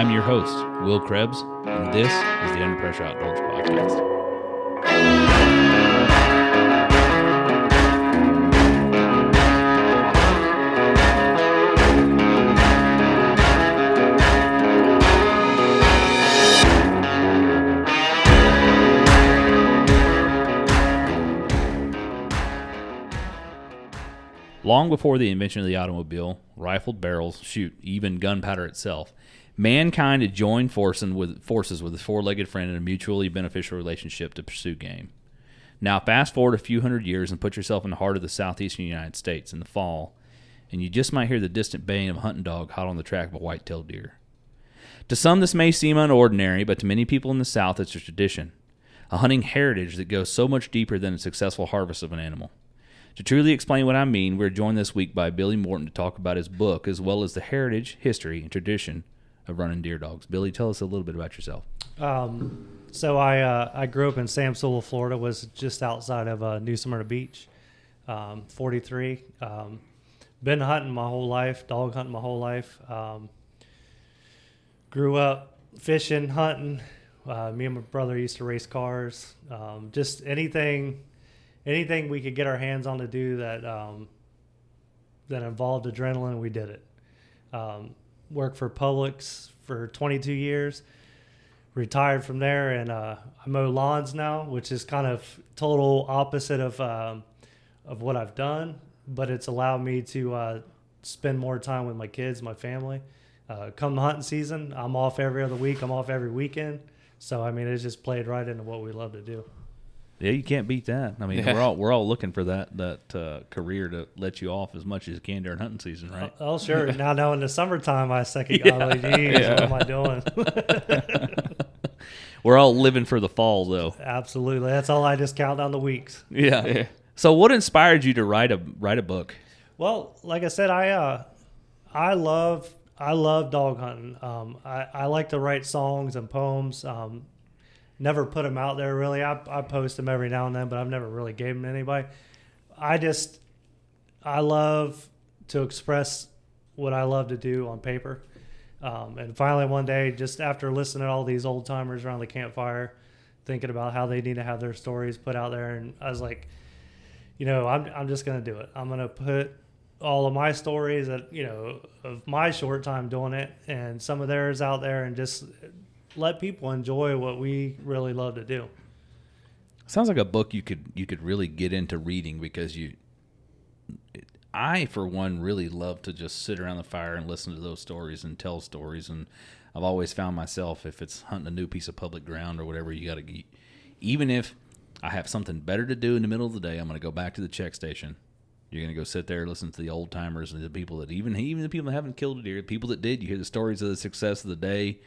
I'm your host, Will Krebs, and this is the Under Pressure Outdoors Podcast. Long before the invention of the automobile, rifled barrels, shoot, even gunpowder itself, mankind had joined forces with, forces with a four legged friend in a mutually beneficial relationship to pursue game. Now, fast forward a few hundred years and put yourself in the heart of the southeastern United States in the fall, and you just might hear the distant baying of a hunting dog hot on the track of a white tailed deer. To some, this may seem unordinary, but to many people in the South, it's a tradition, a hunting heritage that goes so much deeper than a successful harvest of an animal. To truly explain what I mean, we're joined this week by Billy Morton to talk about his book as well as the heritage, history, and tradition of running deer dogs. Billy, tell us a little bit about yourself. Um, so I uh, I grew up in Sam Florida, was just outside of uh, New Smyrna Beach. Um, 43. Um, been hunting my whole life, dog hunting my whole life. Um, grew up fishing, hunting. Uh, me and my brother used to race cars. Um, just anything, anything we could get our hands on to do that um, that involved adrenaline, we did it. Um, worked for Publix for 22 years retired from there and uh, I mow lawns now, which is kind of total opposite of um, of what I've done, but it's allowed me to uh, spend more time with my kids, my family. Uh, come hunting season, I'm off every other week. I'm off every weekend. So I mean, it's just played right into what we love to do. Yeah, you can't beat that. I mean, Yeah. we're all we're all looking for that that uh, career to let you off as much as you can during hunting season, right? Oh, sure. now, now in the summertime, I second. I'm like, geez, what am I doing? We're all living for the fall, though. Absolutely. That's all I just count down the weeks. Yeah. Yeah. So, what inspired you to write a write a book? Well, like I said, I uh, I love I love dog hunting. Um, I, I like to write songs and poems. Um, never put them out there really. I, I post them every now and then, but I've never really gave them to anybody. I just I love to express what I love to do on paper. Um, and finally, one day, just after listening to all these old timers around the campfire, thinking about how they need to have their stories put out there, and I was like, you know, I'm I'm just gonna do it. I'm gonna put all of my stories that you know of my short time doing it, and some of theirs out there, and just let people enjoy what we really love to do. Sounds like a book you could you could really get into reading because you. I, for one, really love to just sit around the fire and listen to those stories and tell stories. And I've always found myself, if it's hunting a new piece of public ground or whatever, you got to even if I have something better to do in the middle of the day, I'm going to go back to the check station. You're going to go sit there, listen to the old timers and the people that even even the people that haven't killed a deer, the people that did. You hear the stories of the success of the day.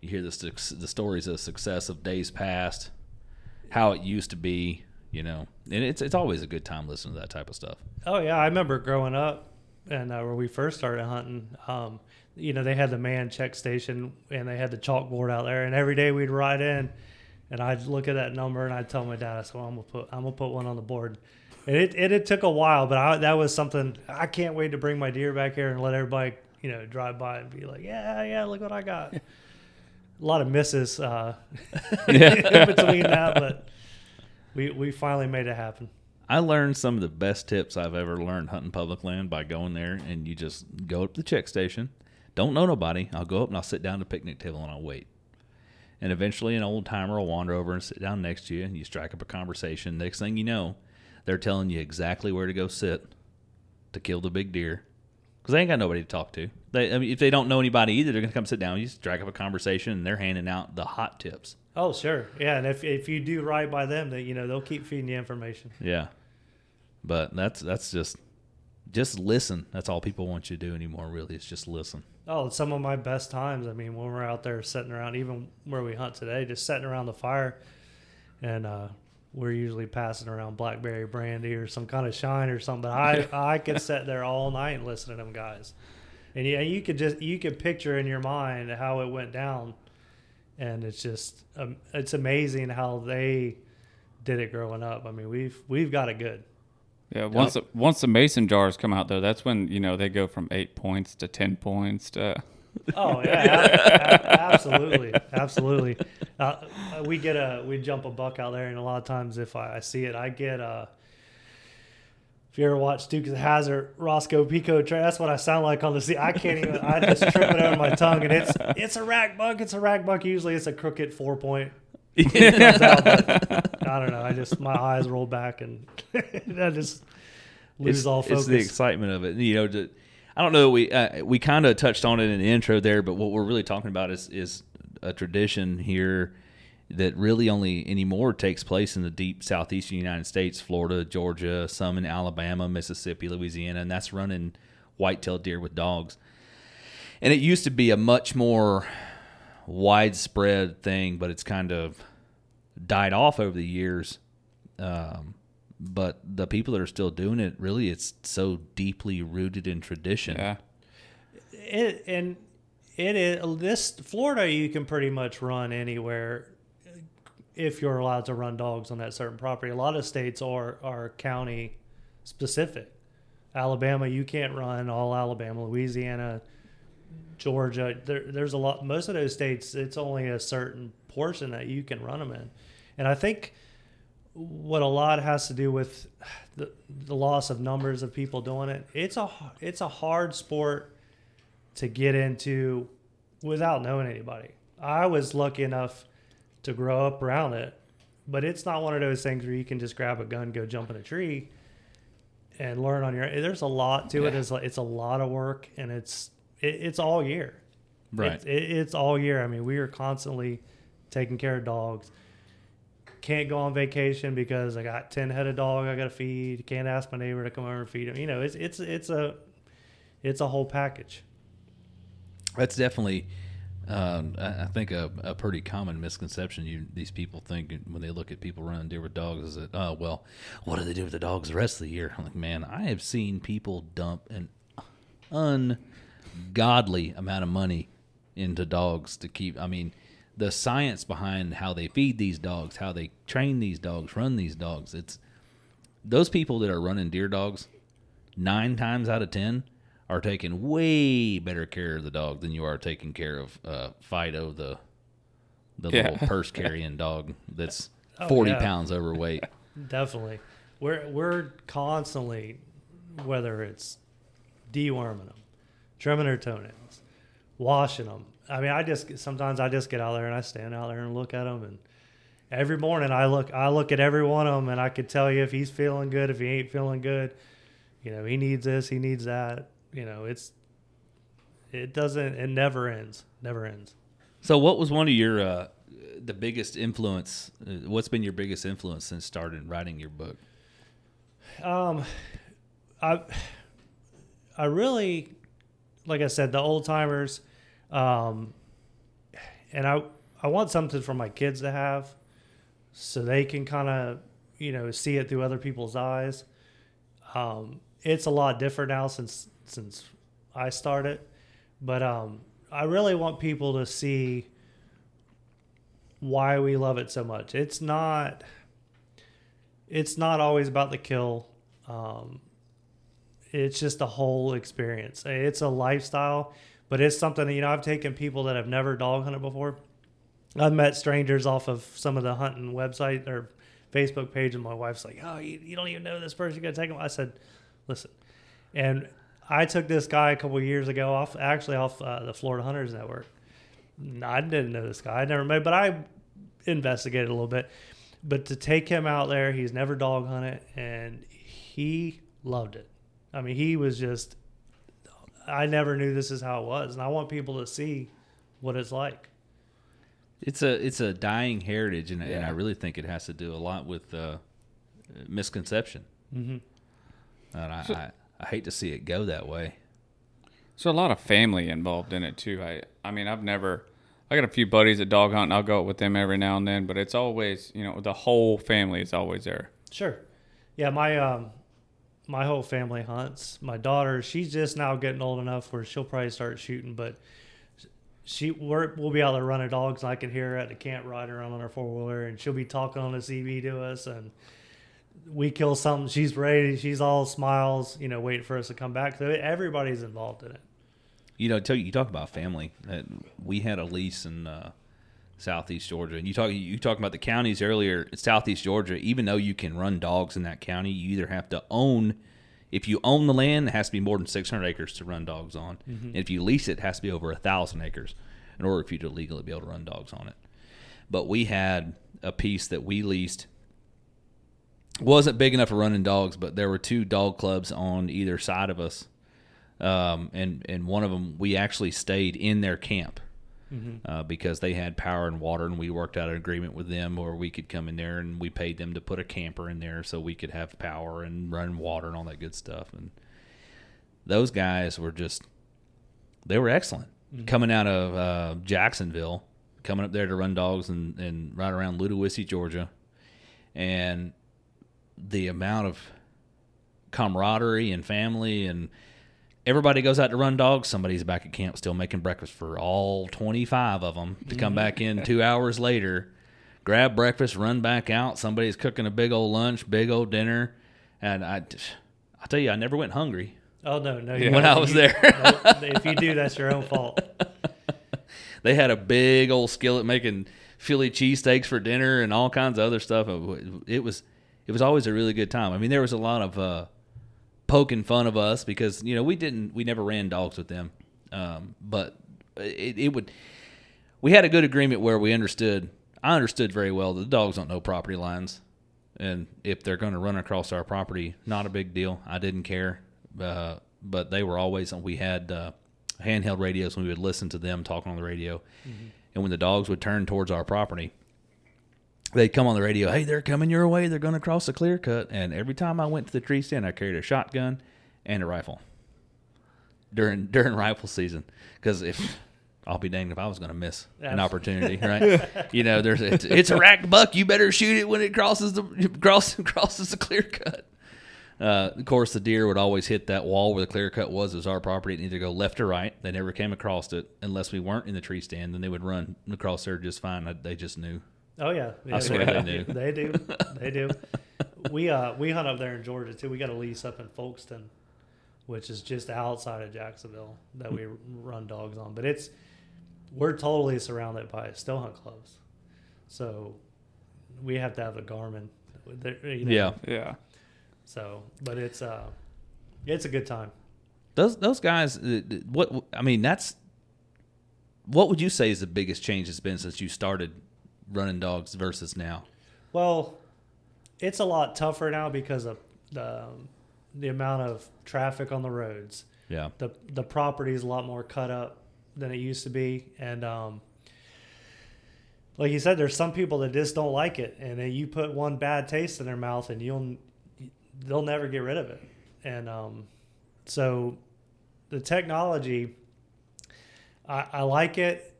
You hear the the stories of success of days past, how it used to be. You know, and it's it's always a good time listening to that type of stuff. Oh yeah, I remember growing up and uh, when we first started hunting. Um, you know, they had the man check station and they had the chalkboard out there, and every day we'd ride in, and I'd look at that number and I'd tell my dad, I said, well, "I'm gonna put I'm gonna put one on the board." And it it, it took a while, but I, that was something I can't wait to bring my deer back here and let everybody you know drive by and be like, "Yeah, yeah, look what I got." a lot of misses uh, in between that, but we we finally made it happen. I learned some of the best tips I've ever learned hunting public land by going there and you just go up to the check station. Don't know nobody. I'll go up and I'll sit down at the picnic table and I'll wait. And eventually an old timer will wander over and sit down next to you and you strike up a conversation. Next thing you know, they're telling you exactly where to go sit to kill the big deer. Because they ain't got nobody to talk to. They, I mean, if they don't know anybody either, they're to come sit down. You just drag up a conversation and they're handing out the hot tips. Oh, sure. Yeah, and if if you do right by them, then you know they'll keep feeding you information. Yeah. But that's that's just just listen. That's all people want you to do anymore. Really, is just listen. Oh, some of my best times. I mean, when we're out there sitting around, even where we hunt today, just sitting around the fire, and uh, we're usually passing around blackberry brandy or some kind of shine or something. But I I could sit there all night and listen to them guys, and you you could just you could picture in your mind how it went down, and it's just um, it's amazing how they did it growing up. I mean, we've we've got it good. Yeah, once the, once the mason jars come out though, that's when you know they go from eight points to ten points to Oh yeah, absolutely, absolutely. Uh, uh, we get a we jump a buck out there, and a lot of times if I, I see it, I get a. If you ever watch Dukes of Hazzard, Roscoe Pico, that's what I sound like on the sea. I can't even. I just trip it out over my tongue, and it's it's a rack buck. It's a rack buck. Usually, it's a crooked four point. Out, I don't know. I just my eyes roll back, and I just lose it's, all it's focus. the excitement of it. You know, to, I don't know. We uh, we kind of touched on it in the intro there, but what we're really talking about is is a tradition here that really only anymore takes place in the deep southeastern United States, Florida, Georgia, some in Alabama, Mississippi, Louisiana, and that's running white-tailed deer with dogs. And it used to be a much more widespread thing, but it's kind of died off over the years. Um, but the people that are still doing it, really, it's so deeply rooted in tradition. Yeah. it and it is this Florida. You can pretty much run anywhere if you're allowed to run dogs on that certain property. A lot of states are are county specific. Alabama, you can't run all Alabama. Louisiana, Georgia, there, there's a lot. Most of those states, it's only a certain portion that you can run them in, and I think what a lot has to do with the, the loss of numbers of people doing it. It's a it's a hard sport to get into without knowing anybody. I was lucky enough to grow up around it, but it's not one of those things where you can just grab a gun, go jump in a tree, and learn on your. There's a lot to it. It's it's a lot of work, and it's it, it's all year. Right. It's, it, it's all year. I mean, we are constantly taking care of dogs. Can't go on vacation because I got ten head of dog I got to feed. Can't ask my neighbor to come over and feed him. You know, it's it's it's a it's a whole package. That's definitely, um, I I think, a, a pretty common misconception. You these people think when they look at people running deer with dogs is that, oh well, what do they do with the dogs the rest of the year? I'm like, man, I have seen people dump an ungodly amount of money into dogs to keep. I mean, the science behind how they feed these dogs, how they train these dogs, run these dogs. It's those people that are running deer dogs. Nine times out of ten are taking way better care of the dog than you are taking care of uh, Fido, the the Yeah. little purse carrying dog that's Oh, forty yeah. pounds overweight. Definitely, we're we're constantly, whether it's deworming them, trimming their toenails, washing them. I mean, I just sometimes I just get out there and I stand out there and look at them, and every morning I look I look at every one of them, and I could tell you if he's feeling good, if he ain't feeling good. You know, he needs this, he needs that. You know, it's it doesn't it never ends, never ends. So, what was one of your uh, the biggest influence? Uh, what's been your biggest influence since started writing your book? Um, I I really, like I said, the old timers, um, and I I want something for my kids to have, so they can kind of you know see it through other people's eyes. Um, it's a lot different now since since I started, but um, I really want people to see why we love it so much. It's not it's not always about the kill. Um, it's just a whole experience. It's a lifestyle, but it's something that, you know, I've taken people that have never dog hunted before. I've met strangers off of some of the hunting website or Facebook page, and my wife's like, "Oh, you, you don't even know this person. You got to take them." I said, "Listen," and I took this guy a couple years ago off, actually off uh, the Florida Hunters Network. I didn't know this guy. I never met, but I investigated a little bit. But to take him out there, he's never dog hunted, and he loved it. I mean, he was just. I never knew this is how it was, and I want people to see what it's like. It's a it's a dying heritage, and, and I really think it has to do a lot with uh, misconception. Mm-hmm. And I, So- I I hate to see it go that way. So a lot of family involved in it too. I I mean I've never I got a few buddies at dog hunt and I'll go out with them every now and then, but it's always you know the whole family is always there. Sure. Yeah, my um my whole family hunts. My daughter, she's just now getting old enough where she'll probably start shooting, but she we're, we'll be out there running dogs and I can hear her at the camp riding around on her four wheeler and she'll be talking on the CB to us and we kill something, she's ready, she's all smiles, you know, waiting for us to come back. So everybody's involved in it. You know, tell you, you talk about family. We had a lease in uh, southeast Georgia, and you talk you talking about the counties earlier. Southeast Georgia. Even though you can run dogs in that county, you either have to own. If you own the land, it has to be more than 600 acres to run dogs on. And if you lease it, it has to be over a thousand acres in order for you to legally be able to run dogs on it. But we had a piece that we leased wasn't big enough for running dogs, but there were two dog clubs on either side of us, um, and and one of them we actually stayed in their camp uh, because they had power and water, and we worked out an agreement with them where we could come in there and we paid them to put a camper in there so we could have power and run water and all that good stuff. And those guys were just they were excellent. Coming out of uh, Jacksonville, coming up there to run dogs and and right around Ludowici, Georgia, and the amount of camaraderie and family and everybody goes out to run dogs somebody's back at camp still making breakfast for all 25 of them to come back in two hours later grab breakfast run back out somebody's cooking a big old lunch big old dinner and i i tell you i never went hungry Oh no, no. Yeah. when i was there no, if you do, that's your own fault. they had a big old skillet making Philly cheesesteaks for dinner and all kinds of other stuff. It was it was always a really good time. I mean, there was a lot of uh, poking fun of us because you know we didn't we never ran dogs with them, um, but it, it would we had a good agreement where we understood. I understood very well that the dogs don't know property lines, and if they're going to run across our property, not a big deal. I didn't care, uh, but they were always. We had uh, handheld radios, and we would listen to them talking on the radio. And when the dogs would turn towards our property, they'd come on the radio. Hey, they're coming your way. They're going to cross the clear cut. And every time I went to the tree stand, I carried a shotgun and a rifle during during rifle season because if I'll be danged if I was going to miss an opportunity, right? you know, there's it's, it's a racked buck. You better shoot it when it crosses the cross, crosses the clear cut. Uh, of course, the deer would always hit that wall where the clear cut was. It was our property. It needed to go left or right. They never came across it unless we weren't in the tree stand. Then they would run across there just fine. I- They just knew. Oh yeah, yeah swear they do. They do. They do. we uh we hunt up there in Georgia too. We got a lease up in Folkston, which is just outside of Jacksonville that we run dogs on. But it's we're totally surrounded by still hunt clubs, so we have to have a Garmin. There- you know, Yeah, Yeah. So, but it's uh, it's a good time. those those guys. uh, What I mean, that's what would you say is the biggest change that's been since you started running dogs versus now? Well, it's a lot tougher now because of the the amount of traffic on the roads. Yeah, the the property is a lot more cut up than it used to be, and um, like you said, there's some people that just don't like it, and then you put one bad taste in their mouth, and you'll they'll never get rid of it, and um, so the technology, I, I like it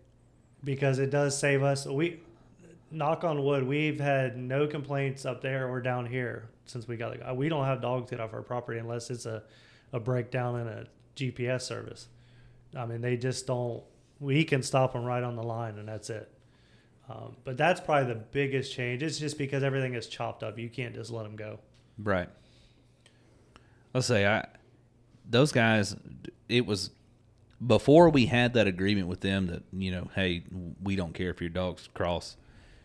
because it does save us. We knock on wood, we've had no complaints up there or down here since we got the. We don't have dogs get off our property unless it's a a breakdown in a GPS service. I mean, they just don't. We can stop them right on the line, and that's it. Um, but that's probably the biggest change. It's just because everything is chopped up. You can't just let them go. right. Let's say I those guys. It was before we had that agreement with them that you know, hey, we don't care if your dogs cross,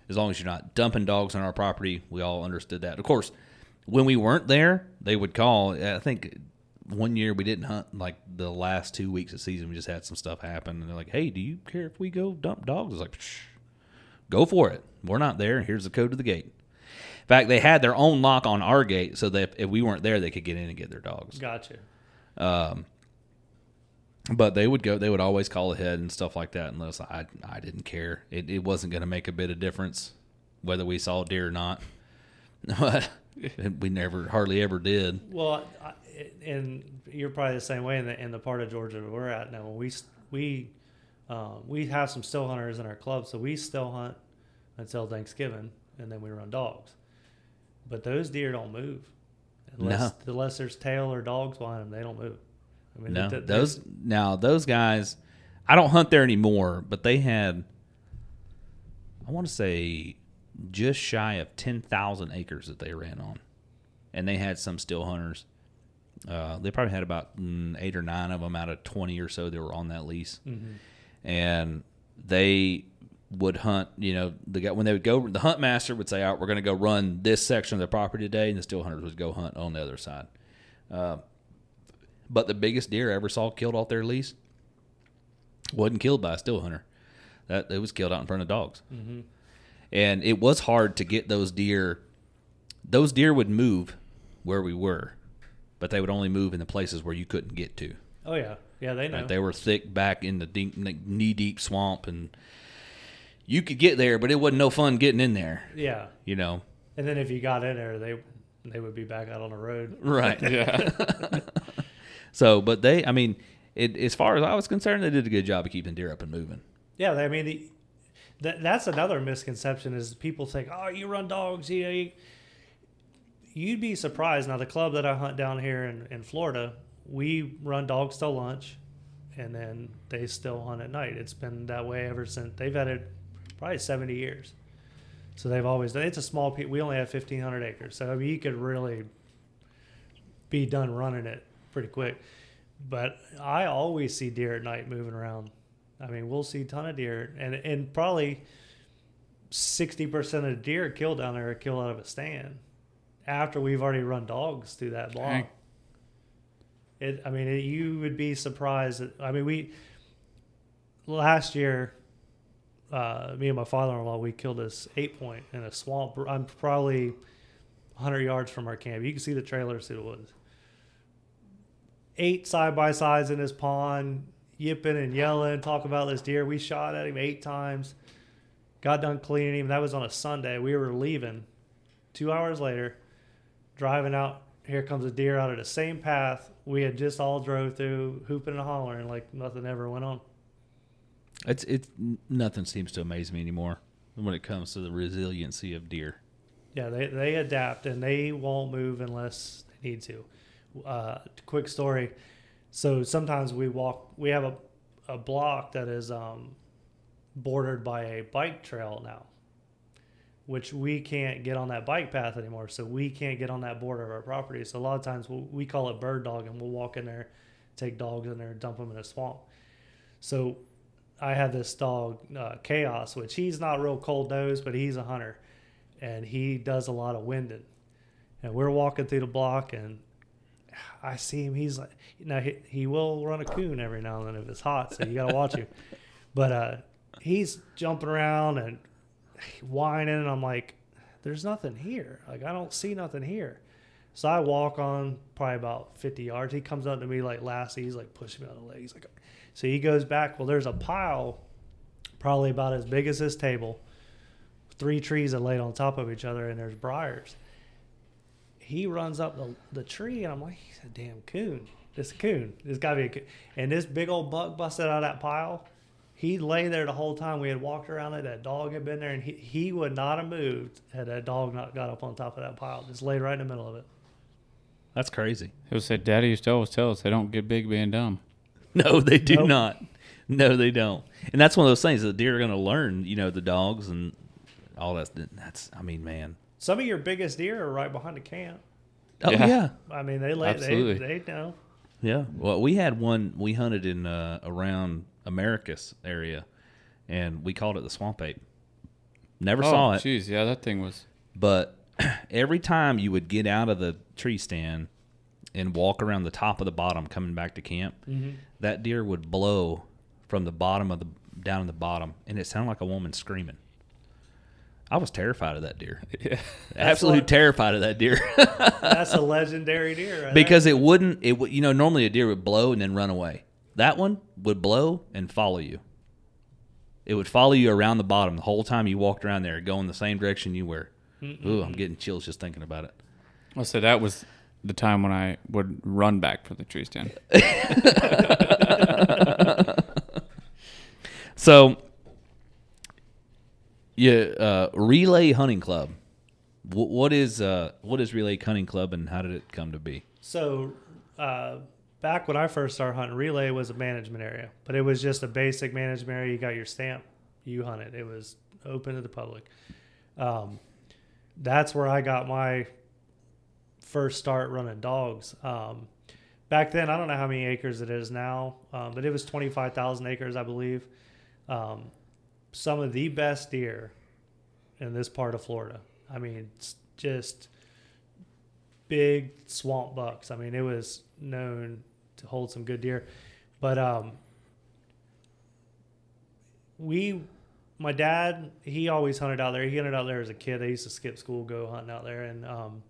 as long as you're not dumping dogs on our property. We all understood that. Of course, when we weren't there, they would call. I think one year we didn't hunt like the last two weeks of season. We just had some stuff happen, and they're like, "Hey, do you care if we go dump dogs?" I was like, "Go for it. We're not there. Here's the code to the gate." In fact, they had their own lock on our gate, so that if we weren't there, they could get in and get their dogs. Gotcha. Um, but they would go. They would always call ahead and stuff like that. Unless I, I didn't care. It, it wasn't going to make a bit of difference whether we saw deer or not. But we never, hardly ever did. Well, I, and you're probably the same way in the in the part of Georgia we're at now. We we um, we have some still hunters in our club, so we still hunt until Thanksgiving, and then we run dogs. But those deer don't move unless unless there's tail or dogs behind them. They don't move. I mean, No, th- th- those now those guys. I don't hunt there anymore, but they had. I want to say just shy of ten thousand acres that they ran on, and they had some still hunters. Uh, they probably had about mm, eight or nine of them out of twenty or so that were on that lease, and they would hunt. You know, the guy when they would go, the hunt master would say, "All right, we're going to go run this section of the property today," and the still hunters would go hunt on the other side. Uh, but the biggest deer I ever saw killed off their lease wasn't killed by a still hunter. That it was killed out in front of dogs, mm-hmm. and it was hard to get those deer. Those deer would move where we were, but they would only move in the places where you couldn't get to. Oh yeah, yeah, they know. Right? They were thick back in the deep, knee deep swamp, and you could get there, but it wasn't no fun getting in there. yeah, You know, and then if you got in there, they they would be back out on the road. right? Yeah. so, but they, I mean, it, as far as I was concerned, they did a good job of keeping deer up and moving. Yeah, I mean, the, that that's another misconception is people think, oh, you run dogs, you know, you, you'd be surprised. Now, the club that I hunt down here in, in Florida, we run dogs till lunch, and then they still hunt at night. It's been that way ever since they've had it probably seventy years. So they've always done. It's a small. We only have fifteen hundred acres, so I mean, you could really be done running it pretty quick. But I always see deer at night moving around. I mean, we'll see a ton of deer, and and probably sixty percent of the deer killed down there are killed out of a stand after we've already run dogs through that block. Dang. It, I mean, it, you would be surprised. That, I mean, we last year, uh, me and my father-in-law, we killed this eight point in a swamp. I'm probably 100 yards from our camp. You can see the trailers through the woods. Eight side by sides in his pond, yipping and yelling, talk about this deer. We shot at him eight times. Got done cleaning him. That was on a Sunday. We were leaving. Two hours later, driving out. Here comes a deer out of the same path we had just all drove through, hooping and hollering like nothing ever went on. It's it's nothing seems to amaze me anymore when it comes to the resiliency of deer. Yeah, they, they adapt and they won't move unless they need to. Uh, quick story. So sometimes we walk, we have a, a block that is um, bordered by a bike trail now, which we can't get on that bike path anymore. So we can't get on that border of our property. So a lot of times we'll, we call it bird dog and we'll walk in there, take dogs in there, dump them in a swamp. So I have this dog, uh, Chaos, which he's not real cold nosed, but he's a hunter and he does a lot of winding. And we're walking through the block, and I see him. He's like, you know, he, he will run a coon every now and then if it's hot, so you got to watch him. But uh, he's jumping around and whining, and I'm like, there's nothing here. Like, I don't see nothing here. So I walk on probably about 50 yards. He comes up to me like Lassie. He's like pushing me on the leg. He's like, so he goes back. Well, there's a pile probably about as big as this table three trees that laid on top of each other and there's briars. He runs up the, the tree and I'm like, he's a damn coon. This coon. This gotta be a coon. And this big old buck busted out of that pile. He lay there the whole time. We had walked around it. That dog had been there and he, he would not have moved had that dog not got up on top of that pile. Just laid right in the middle of it. That's crazy. He'll say, Daddy used to always tell us they don't get big being dumb. No, they do Nope. not. No, they don't. And that's one of those things that deer are going to learn. You know, the dogs and all that. That's. I mean, man. Some of your biggest deer are right behind the camp. Oh Yeah. yeah. I mean, they lay, they, Absolutely. they know. Yeah. Well, we had one. We hunted in uh, around Americus area, and we called it the swamp ape. Never saw oh, it, jeez, yeah, that thing was. but every time you would get out of the tree stand and walk around the top of the bottom, coming back to camp, that deer would blow from the bottom of the down in the bottom, and it sounded like a woman screaming. I was terrified of that deer. Yeah. Absolutely what- terrified of that deer. That's a legendary deer. Right because it wouldn't it would you know normally a deer would blow and then run away that one would blow and follow you it would follow you around the bottom the whole time you walked around there going the same direction you were ooh i'm getting chills just thinking about it Well, so that was the time when I would run back for the tree stand. so yeah uh, relay hunting club Wh- what is uh, what is relay hunting club and how did it come to be So, uh, back when I first started hunting, relay was a management area, but it was just a basic management area. You got your stamp, you hunted. it. It was open to the public. Um, that's where I got my first start running dogs. Um, back then, I don't know how many acres it is now, um, but it was 25,000 acres, I believe. Um, some of the best deer in this part of Florida. I mean, it's just big swamp bucks. I mean, it was known to hold some good deer. But um, we, my dad, he always hunted out there. He hunted out there as a kid. I used to skip school, go hunting out there, and um,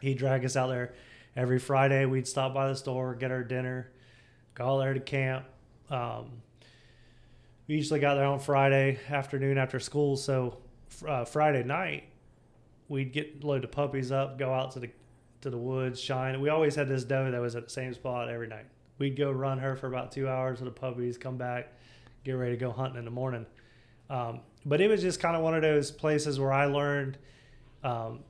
he'd drag us out there every Friday. We'd stop by the store, get our dinner, go out there to camp. Um, we usually got there on Friday afternoon after school. So uh, Friday night, we'd get load the puppies up, go out to the to the woods, shine. We always had this doe that was at the same spot every night. We'd go run her for about two hours with the puppies, come back, get ready to go hunting in the morning. Um, but it was just kind of one of those places where I learned um,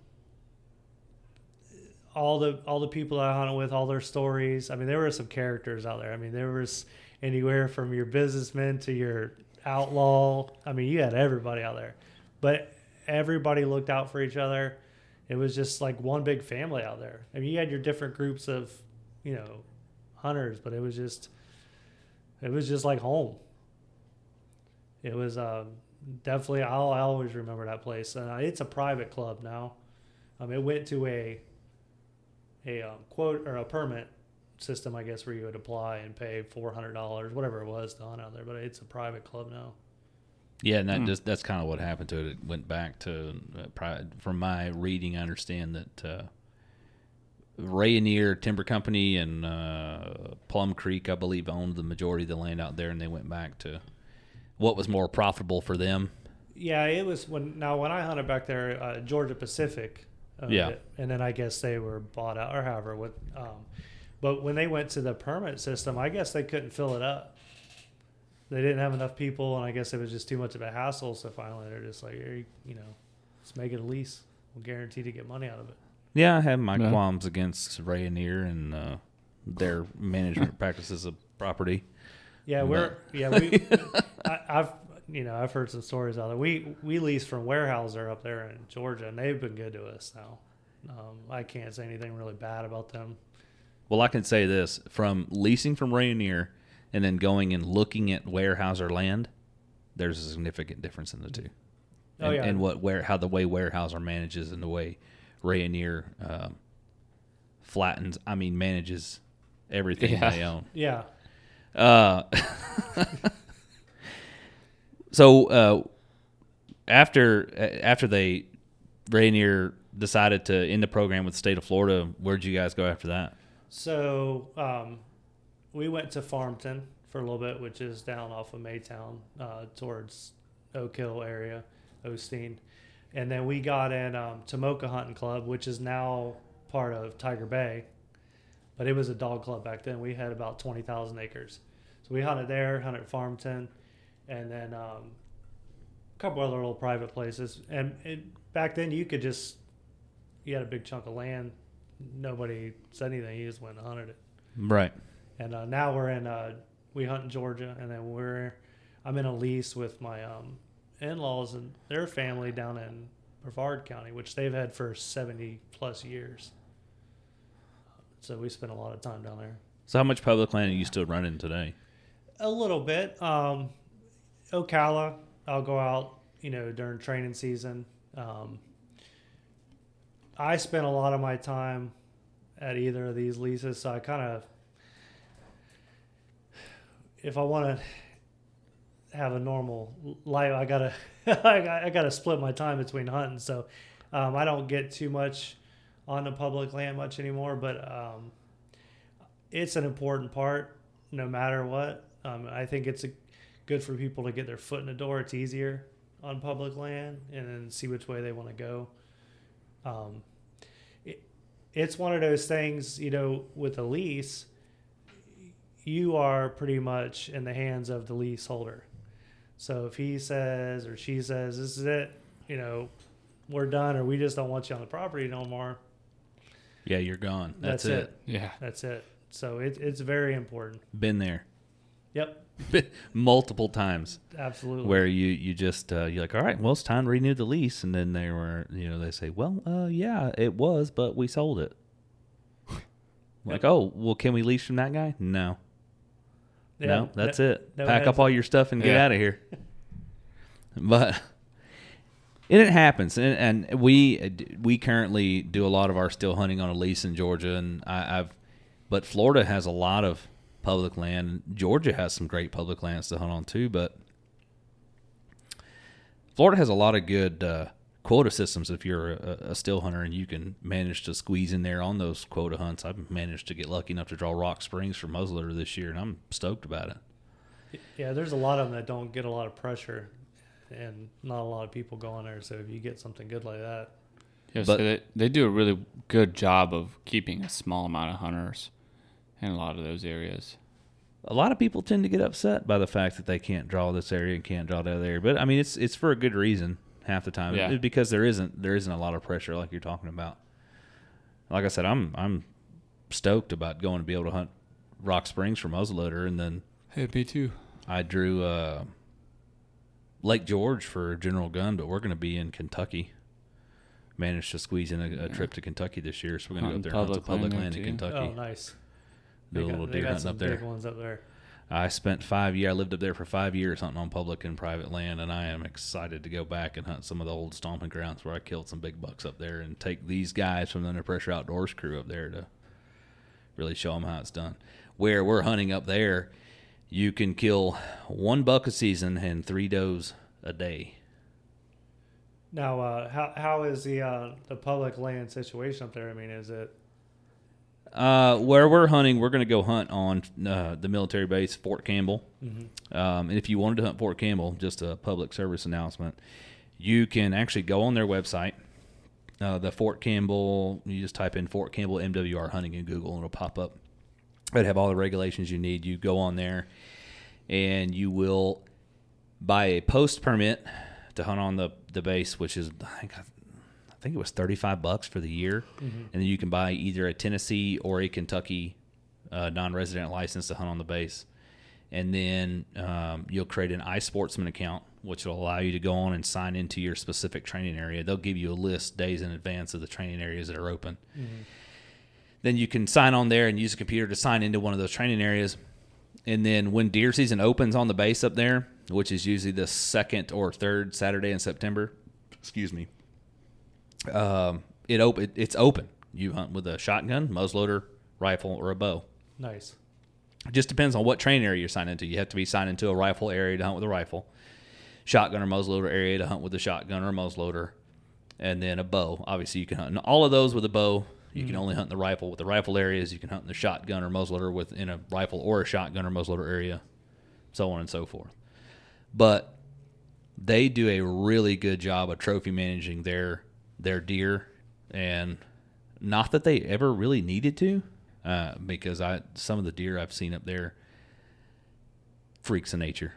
all the all the people I hunted with, all their stories. I mean, there were some characters out there. I mean, there was anywhere from your businessman to your outlaw. I mean, you had everybody out there, but everybody looked out for each other. It was just like one big family out there. I mean, you had your different groups of, you know, hunters, but it was just, it was just like home. It was um, definitely. I'll I always remember that place, uh, it's a private club now. Um, it went to a a um, quote or a permit system, I guess, where you would apply and pay four hundred dollars, whatever it was, to hunt out there. But it's a private club now. Yeah, and that Hmm. just that's kind of what happened to it. It went back to uh, pri- from my reading. I understand that uh, Rayonier Timber Company and uh, Plum Creek, I believe, owned the majority of the land out there, and they went back to what was more profitable for them. Yeah, it was when now when I hunted back there, uh, Georgia Pacific. Yeah. it, and then I guess they were bought out or however. With, um, but when they went to the permit system, I guess they couldn't fill it up. They didn't have enough people, and I guess it was just too much of a hassle. So finally, they're just like, "Here, you know, let's make it a lease. We'll guarantee to get money out of it. Yeah, I have my Yeah. qualms against Rayonier and uh, their management practices of property. Yeah, But- we're yeah we. I, I've you know I've heard some stories out there. We we lease from Weyerhaeuser up there in Georgia, and they've been good to us now. Um, I can't say anything really bad about them. Well, I can say this from leasing from Rayonier and then going and looking at Weyerhaeuser land, there's a significant difference in the two. Oh, and, yeah. and what where how the way Weyerhaeuser manages and the way Rayonier um, flattens, I mean, manages everything Yeah. they own. Yeah, Uh, so uh, after after they Rayonier decided to end the program with the state of Florida, where'd you guys go after that? So um, we went to Farmton for a little bit, which is down off of Maytown uh, towards Oak Hill area, Osteen. And then we got in um, Tomoka Hunting Club, which is now part of Tiger Bay. But it was a dog club back then. We had about 20,000 acres. So we hunted there, hunted Farmton, and then um, a couple other little private places. And back then, you could just, you had a big chunk of land nobody said anything. He just went and hunted it. Right. And uh, now we're in uh, we hunt in Georgia, and then we're I'm in a lease with my um, in-laws and their family down in Brevard County, which they've had for 70 plus years. So we spend a lot of time down there. So how much public land are you still running today? A little bit. Um, Ocala, I'll go out, you know, during training season. Um, I spent a lot of my time at either of these leases, so I kind of, if I want to have a normal life, I gotta, I got- I gotta split my time between hunting. So um, I don't get too much on the public land much anymore, but um, it's an important part no matter what. Um, I think it's a, good for people to get their foot in the door. It's easier on public land and then see which way they want to go. Um, it, it's one of those things, you know, with a lease, you are pretty much in the hands of the leaseholder. So if he says or she says, this is it, you know, we're done or we just don't want you on the property no more, Yeah, you're gone. That's, That's it. Yeah. that's it. So it, it's very important. Been there Yep, multiple times absolutely. where you you just uh, you're like, all right, well, it's time to renew the lease, and then they were, you know, they say, well, uh, yeah, it was, but we sold it. Like, oh, well, can we lease from that guy? No, Yeah, no, that's no- it. no Pack up all your stuff and get Yeah. out of here. but and it happens, and, and we we currently do a lot of our still hunting on a lease in Georgia, and I, I've but Florida has a lot of public land. Georgia has some great public lands to hunt on too, but Florida has a lot of good uh, quota systems if you're a, a still hunter and you can manage to squeeze in there on those quota hunts. I've managed to get lucky enough to draw Rock Springs for muzzleloader this year, and I'm stoked about it. Yeah, there's a lot of them that don't get a lot of pressure, and not a lot of people go on there. So if you get something good like that, Yeah, But- so they, they do a really good job of keeping a small amount of hunters in a lot of those areas. A lot of people tend to get upset by the fact that they can't draw this area and can't draw that area, but I mean it's it's for a good reason half the time Yeah. Because there isn't there isn't a lot of pressure like you're talking about. Like I said, I'm I'm stoked about going to be able to hunt Rock Springs for muzzleloader, and then Hey, me too. I drew uh, Lake George for General Gun, but we're going to be in Kentucky. Managed to squeeze in a, a trip to Kentucky this year, so we're going to go up there and hunt some public public land land in. Kentucky. oh, nice. Do a They got- little they deer got hunting up there. Big ones up there. I spent five years. I lived up there for five years hunting on public and private land, and I am excited to go back and hunt some of the old stomping grounds where I killed some big bucks up there, and take these guys from the Under Pressure Outdoors crew up there to really show them how it's done. Where we're hunting up there, you can kill one buck a season and three does a day. Now, uh, how how is the uh, the public land situation up there? I mean, is it Uh, where we're hunting, we're going to go hunt on uh, the military base, Fort Campbell. Um, and if you wanted to hunt Fort Campbell, just a public service announcement, you can actually go on their website. Uh, the Fort Campbell, you just type in Fort Campbell MWR hunting in Google, and it'll pop up. It'll have all the regulations you need. You go on there, and you will buy a post permit to hunt on the the base, which is I think think it was 35 bucks for the year. And then you can buy either a Tennessee or a Kentucky uh, non resident license to hunt on the base. And then um, you'll create an iSportsman account, which will allow you to go on and sign into your specific training area. They'll give you a list days in advance of the training areas that are open. Then you can sign on there and use a computer to sign into one of those training areas. And then when deer season opens on the base up there, which is usually the second or third Saturday in September, excuse me, um, it op- it, it's open. You hunt with a shotgun, muzzleloader, rifle, or a bow. nice? It just depends on what training area you're signed into. You have to be signed into a rifle area to hunt with a rifle, shotgun or muzzleloader area to hunt with a shotgun or a muzzleloader, and then a bow. Obviously, you can hunt in all of those with a bow. You can only hunt the rifle with the rifle areas. You can hunt in the shotgun or muzzleloader within a rifle or a shotgun or muzzleloader area, so on and so forth. But they do a really good job of trophy managing their their deer, and not that they ever really needed to, uh, because I some of the deer I've seen up there, freaks of nature,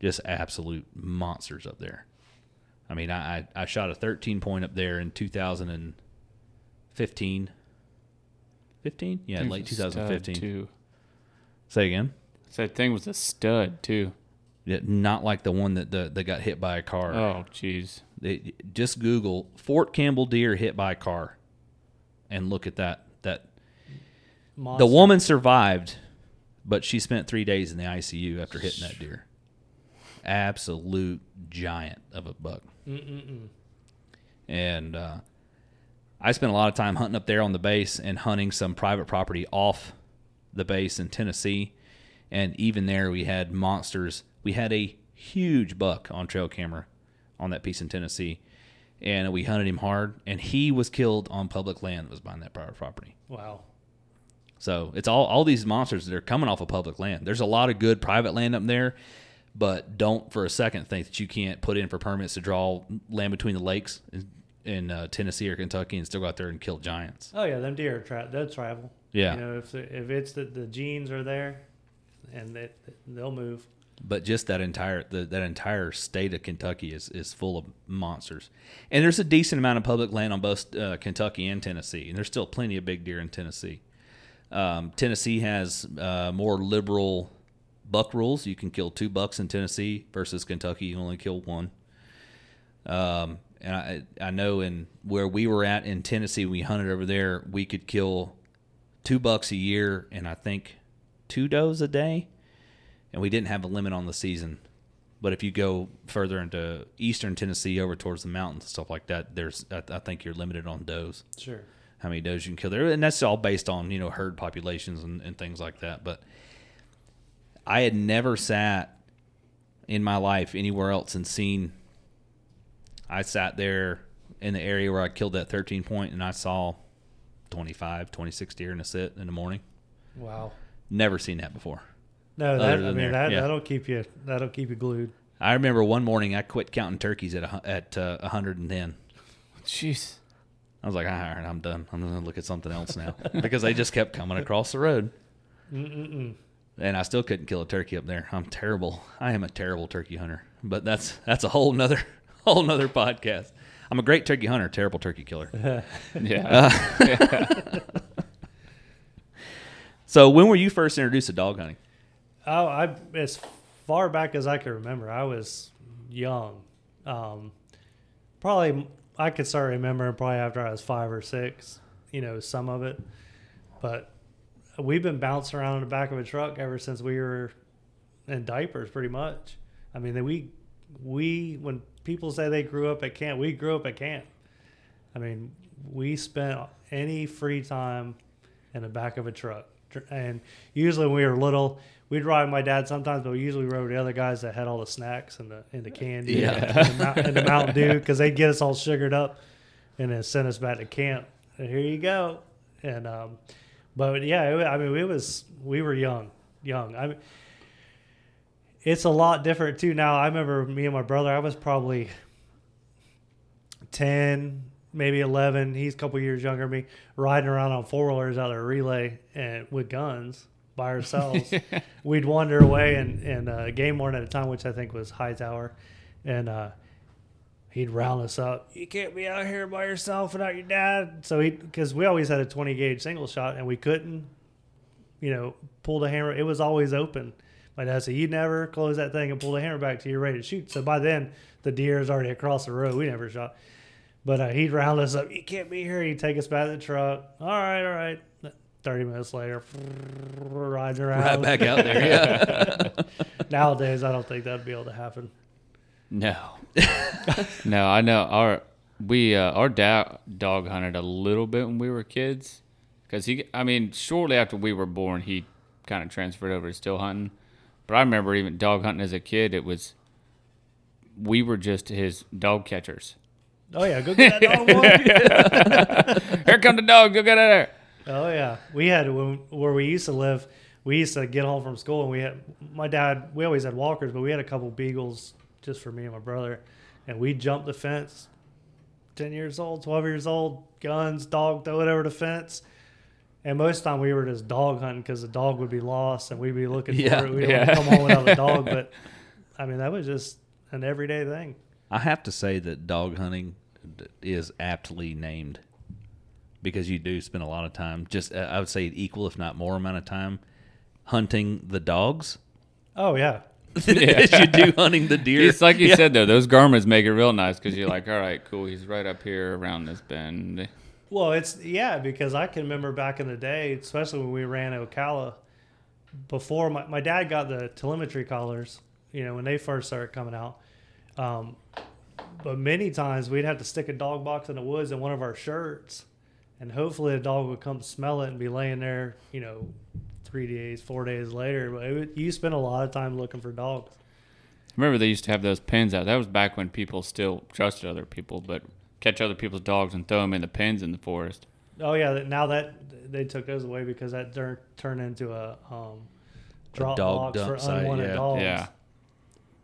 just absolute monsters up there. I mean, I I, shot a 13 point up there in 2015. 15? Yeah, late 2015. Too. Say again. That thing was a stud too. Yeah, not like the one that the, that got hit by a car. Oh, jeez. Just Google Fort Campbell deer hit by a car, and look at that. That the woman survived, but she spent three days in the ICU after hitting that deer. Absolute giant of a buck. Mm-mm-mm. And uh, I spent a lot of time hunting up there on the base and hunting some private property off the base in Tennessee. And even there, we had monsters. We had a huge buck on trail camera on that piece in Tennessee. And we hunted him hard, and he was killed on public land that was behind that private property. Wow. So it's all all these monsters that are coming off of public land. There's a lot of good private land up there, but don't for a second think that you can't put in for permits to draw land between the lakes in, in uh, Tennessee or Kentucky and still go out there and kill giants. Oh yeah, them deer tra- they'll travel. Yeah. You know, if if it's that the genes are there, and they, they'll move. But just that entire the, that entire state of Kentucky is, is full of monsters, and there's a decent amount of public land on both uh, Kentucky and Tennessee, and there's still plenty of big deer in Tennessee. Um, Tennessee has uh, more liberal buck rules. You can kill two bucks in Tennessee versus Kentucky, you only kill one. Um, and I, I know in where we were at in Tennessee, we hunted over there, we could kill two bucks a year, and I think two does a day, and we didn't have a limit on the season. But if you go further into eastern Tennessee, over towards the mountains and stuff like that, there's I, I think you're limited on does Sure. how many does you can kill there, and that's all based on you know herd populations and, and things like that. But I had never sat in my life anywhere else and seen. I sat there in the area where I killed that 13 point, and I saw 25, 26 deer in a sit in the morning. Wow. Never seen that before. No, that, I mean there. that yeah. that'll keep you that'll keep you glued. I remember one morning I quit counting turkeys at a, at uh, 110. Jeez. I was like, all right, I'm done. I'm going to look at something else now because they just kept coming across the road. Mm-mm-mm. and I still couldn't kill a turkey up there. I'm terrible. I am a terrible turkey hunter. But that's that's a whole nother whole nother podcast. I'm a great turkey hunter, terrible turkey killer. Yeah. So when were you first introduced to dog hunting? Oh, I as far back as I can remember, I was young. Um, probably I could start remembering probably after I was five or six. You know, some of it, but we've been bouncing around in the back of a truck ever since we were in diapers, pretty much. I mean, we we when people say they grew up at camp, we grew up at camp. I mean, we spent any free time in the back of a truck. And usually when we were little, we'd ride with my dad sometimes, but we usually rode with the other guys that had all the snacks and the and the candy Yeah. and, the, and the Mountain Dew because they'd get us all sugared up and then send us back to camp. And here you go. And um, but yeah, it, I mean, it was we were young, young. I mean, it's a lot different too now. I remember me and my brother. I was probably ten, maybe eleven. He's a couple years younger than me. Riding around on four wheelers out of a relay and with guns by ourselves. We'd wander away and and uh, game warden at a time, which I think was Hightower, and uh, he'd round us up. You can't be out here by yourself without your dad. So he because we always had a twenty gauge single shot and we couldn't, you know, pull the hammer. It was always open. My dad said, "You never close that thing and pull the hammer back till you're ready to shoot." So by then, the deer is already across the road. We never shot, but uh, he'd round us up. You can't be here. He'd take us back to the truck. All right, all right. Thirty minutes later, riding around. Right back out there. Yeah. Nowadays, I don't think that'd be able to happen. No. no, I know our we uh, our dad dog hunted a little bit when we were kids because he I mean shortly after we were born he kind of transferred over to still hunting. But I remember even dog hunting as a kid it was we were just his dog catchers. Oh yeah, go get that dog. Here come the dog, go get it there. Oh yeah, we had when, where we used to live. We used to get home from school, and we had my dad. We always had walkers, but we had a couple beagles just for me and my brother, and we jumped the fence. Ten years old, twelve years old, guns, dog, throw it over the fence. And most of the time we were just dog hunting because the dog would be lost and we'd be looking Yeah, for it. We don't yeah. come home without a dog, but I mean that was just an everyday thing. I have to say that dog hunting is aptly named because you do spend a lot of time, just uh, I would say equal, if not more amount of time, hunting the dogs Oh yeah, as you do hunting the deer. It's like you Yeah. said though, those Garmins make it real nice because you're like, all right, cool, he's right up here around this bend. Well, it's yeah, because I can remember back in the day, especially when we ran Ocala, before my, my dad got the telemetry collars, you know, when they first started coming out. Um, but many times we'd have to stick a dog box in the woods in one of our shirts, and hopefully a dog would come smell it and be laying there, you know, three days, four days later. But it would, you spend a lot of time looking for dogs. Remember they used to have those pens out. That was back when people still trusted other people, but catch other people's dogs and throw them in the pens in the forest. Oh yeah, now that they took those away because that tur- turned into a um, drop dog box for dump site, yeah. dogs. Yeah.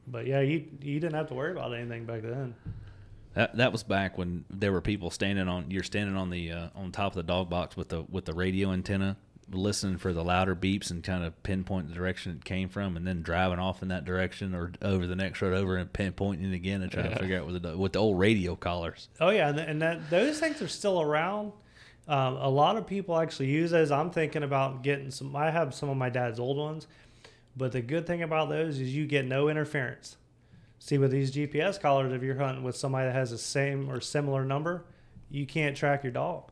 But yeah, you you didn't have to worry about anything back then. That that was back when there were people standing on you're standing on the uh, on top of the dog box with the with the radio antenna, listening for the louder beeps and kind of pinpoint the direction it came from, and then driving off in that direction or over the next road over and pinpointing it again and trying to figure out with the with the old radio collars. Oh yeah, and, and that those things are still around. Um, a lot of people actually use those. I'm thinking about getting some. I have some of my dad's old ones, but the good thing about those is you get no interference. See, with these GPS collars, if you're hunting with somebody that has the same or similar number, you can't track your dog.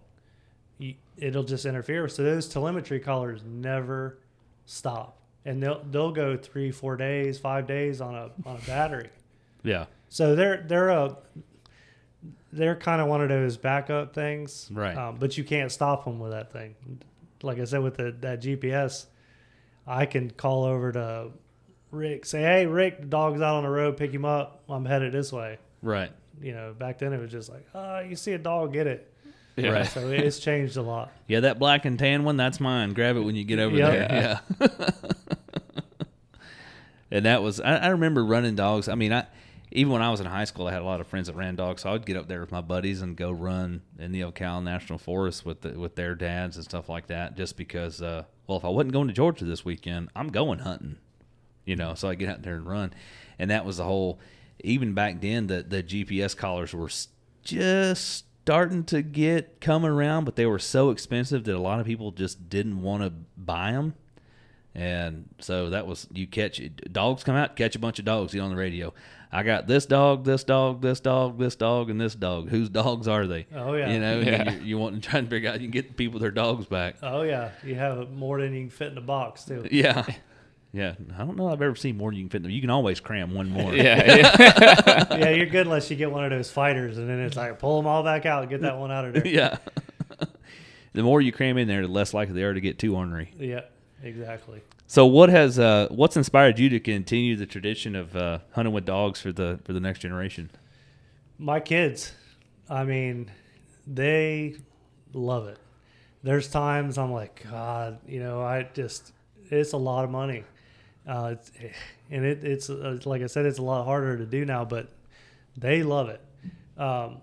you, it'll just interfere. So those telemetry collars never stop, and they'll they'll go three, four days, five days on a on a battery. Yeah. So they're they're a they're kind of one of those backup things, Right. Um, but you can't stop them with that thing. Like I said, with the, that GPS, I can call over to Rick, say, "Hey, Rick, the dog's out on the road. Pick him up. I'm headed this way." Right. You know, back then it was just like, "Oh, you see a dog, get it." Yeah. Right. So it's changed a lot. Yeah, that black and tan one, that's mine. Grab it when you get over Yep. there. Yeah. and that was I, I remember running dogs. I mean, I even when I was in high school, I had a lot of friends that ran dogs, so I would get up there with my buddies and go run in the Ocala National Forest with the, with their dads and stuff like that. Just because, uh, well, if I wasn't going to Georgia this weekend, I'm going hunting. You know, so I get out there and run, and that was the whole. Even back then, the the GPS collars were just starting to get coming around, but they were so expensive that a lot of people just didn't want to buy them. And so that was you catch dogs come out, catch a bunch of dogs, get on the radio. I got this dog, this dog, this dog, this dog, and this dog. Whose dogs are they? Oh, yeah. you know, Yeah. you, you want to try and figure out you can get people their dogs back. Oh yeah, you have more than you can fit in a box too. Yeah, yeah. I don't know. I've ever seen more than you can fit. in them. You can always cram one more. Yeah, yeah. yeah, you're good unless you get one of those fighters, and then it's like pull them all back out, get that one out of there. yeah. the more you cram in there, the less likely they are to get too ornery. yeah, exactly. So, what has uh, what's inspired you to continue the tradition of uh, hunting with dogs for the for the next generation? My kids, I mean, they love it. There's times I'm like, God, you know, I just, it's a lot of money. Uh, it's, and it, it's, uh, like I said, it's a lot harder to do now, but they love it. Um,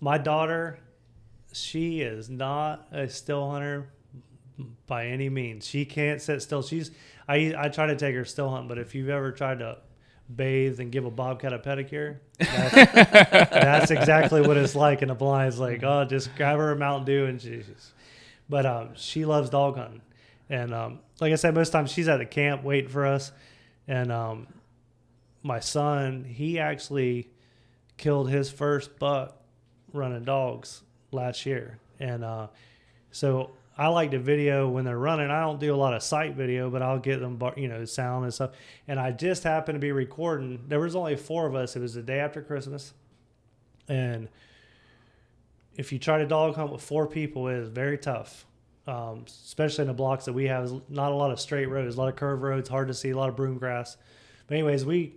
my daughter, she is not a still hunter by any means. She can't sit still. She's, I, I try to take her still hunt, but if you've ever tried to bathe and give a bobcat a pedicure, that's, that's exactly what it's like in the blind. It's like, oh, just grab her a Mountain Dew and she's. But um, she loves dog hunting, and um, like I said, most times she's at the camp waiting for us. And um, my son, he actually killed his first buck running dogs last year, and uh, so I like to video when they're running. I don't do a lot of sight video, but I'll get them, you know, sound and stuff. And I just happened to be recording. There was only four of us. It was the day after Christmas, and if you try to dog hunt with four people, it is very tough. Um, especially in the blocks that we have, not a lot of straight roads, a lot of curved roads, hard to see, a lot of broom grass. But anyways, we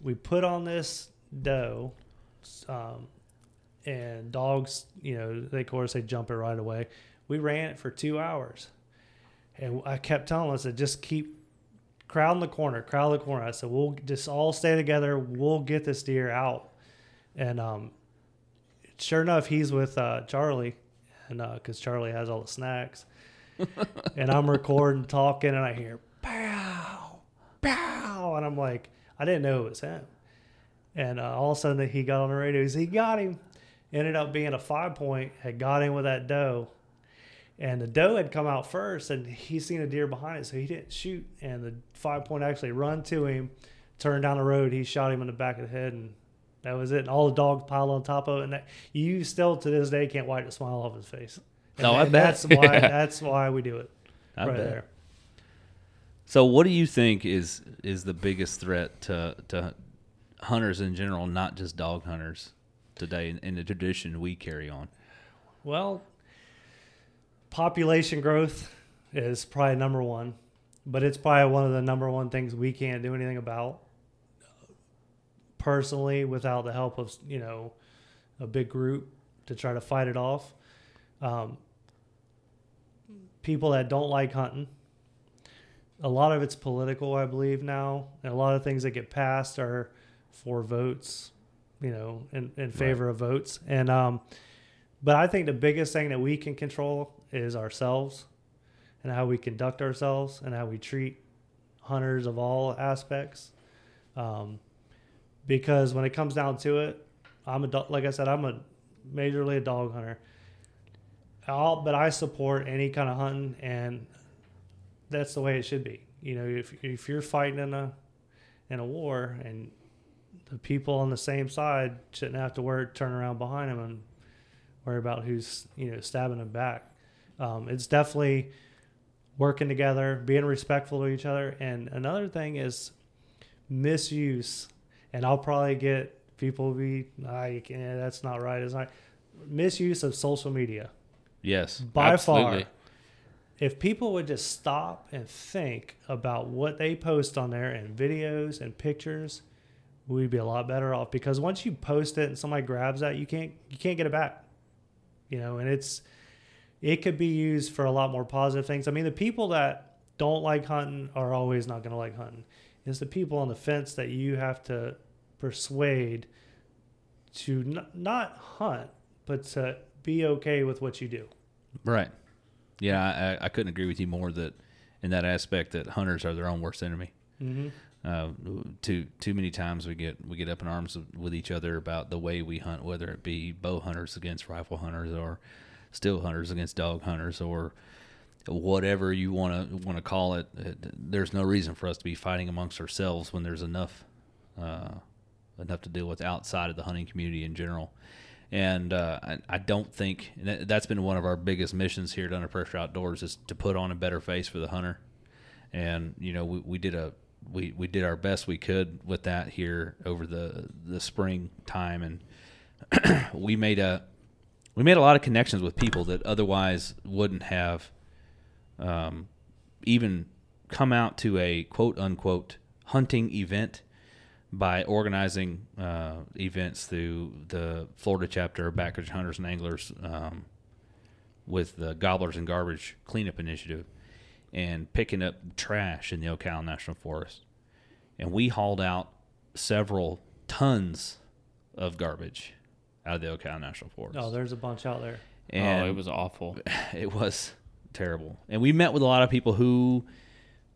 we put on this doe, um, and dogs, you know, they of course they jump it right away. We ran it for two hours, and I kept telling us to just keep crowding the corner, crowd the corner. I said we'll just all stay together. We'll get this deer out, and um, sure enough, he's with uh, Charlie, and because Charlie has all the snacks, and I'm recording, talking, and I hear pow, pow, and I'm like, I didn't know it was him, and uh, all of a sudden he got on the radio, he got him, ended up being a five point, had got in with that doe. And the doe had come out first, and he seen a deer behind it, so he didn't shoot. And the five point actually run to him, turned down the road. He shot him in the back of the head, and that was it. And all the dogs piled on top of it. And that, you still to this day can't wipe the smile off his face. And No, I bet. that's why that's why we do it I right bet. there. So, what do you think is is the biggest threat to to hunters in general, not just dog hunters today, in, in the tradition we carry on? Well, population growth is probably number one, but it's probably one of the number one things we can't do anything about personally without the help of you know a big group to try to fight it off. Um, people that don't like hunting. A lot of it's political, I believe now, and a lot of things that get passed are for votes, you know, in, in favor of votes. And um, but I think the biggest thing that we can control is ourselves and how we conduct ourselves and how we treat hunters of all aspects. Um, because when it comes down to it, I'm a do- like I said, I'm a majorly a dog hunter. I'll, but I support any kind of hunting, and that's the way it should be. You know, if if you're fighting in a in a war, and the people on the same side shouldn't have to worry, turn around behind them and worry about who's you know stabbing them back. Um, it's definitely working together, being respectful to each other. And another thing is misuse. And I'll probably get people be like, eh, that's not right. It's not misuse of social media Yes. by Absolutely. far. If people would just stop and think about what they post on there and videos and pictures, we'd be a lot better off. Because once you post it and somebody grabs that, you can't you can't get it back. You know, and it's it could be used for a lot more positive things. I mean, the people that don't like hunting are always not going to like hunting. It's the people on the fence that you have to persuade to n- not hunt, but to be okay with what you do. Right. Yeah, I, I couldn't agree with you more that in that aspect that hunters are their own worst enemy. Mm-hmm. Uh, too too many times we get we get up in arms with each other about the way we hunt, whether it be bow hunters against rifle hunters or still hunters against dog hunters or whatever you want to want to call it. It- There's no reason for us to be fighting amongst ourselves when there's enough uh, enough to deal with outside of the hunting community in general. And uh, I, I don't think that's been one of our biggest missions here at Under Pressure Outdoors is to put on a better face for the hunter. And you know, we, we did a we, we did our best we could with that here over the the spring time, and we made a we made a lot of connections with people that otherwise wouldn't have um, even come out to a quote unquote hunting event by organizing uh, events through the Florida chapter of Backcountry Hunters and Anglers um, with the Gobblers and Garbage Cleanup Initiative and picking up trash in the Ocala National Forest. And we hauled out several tons of garbage out of the Ocala National Forest. Oh, there's a bunch out there. and oh, it was awful. it was terrible. And we met with a lot of people who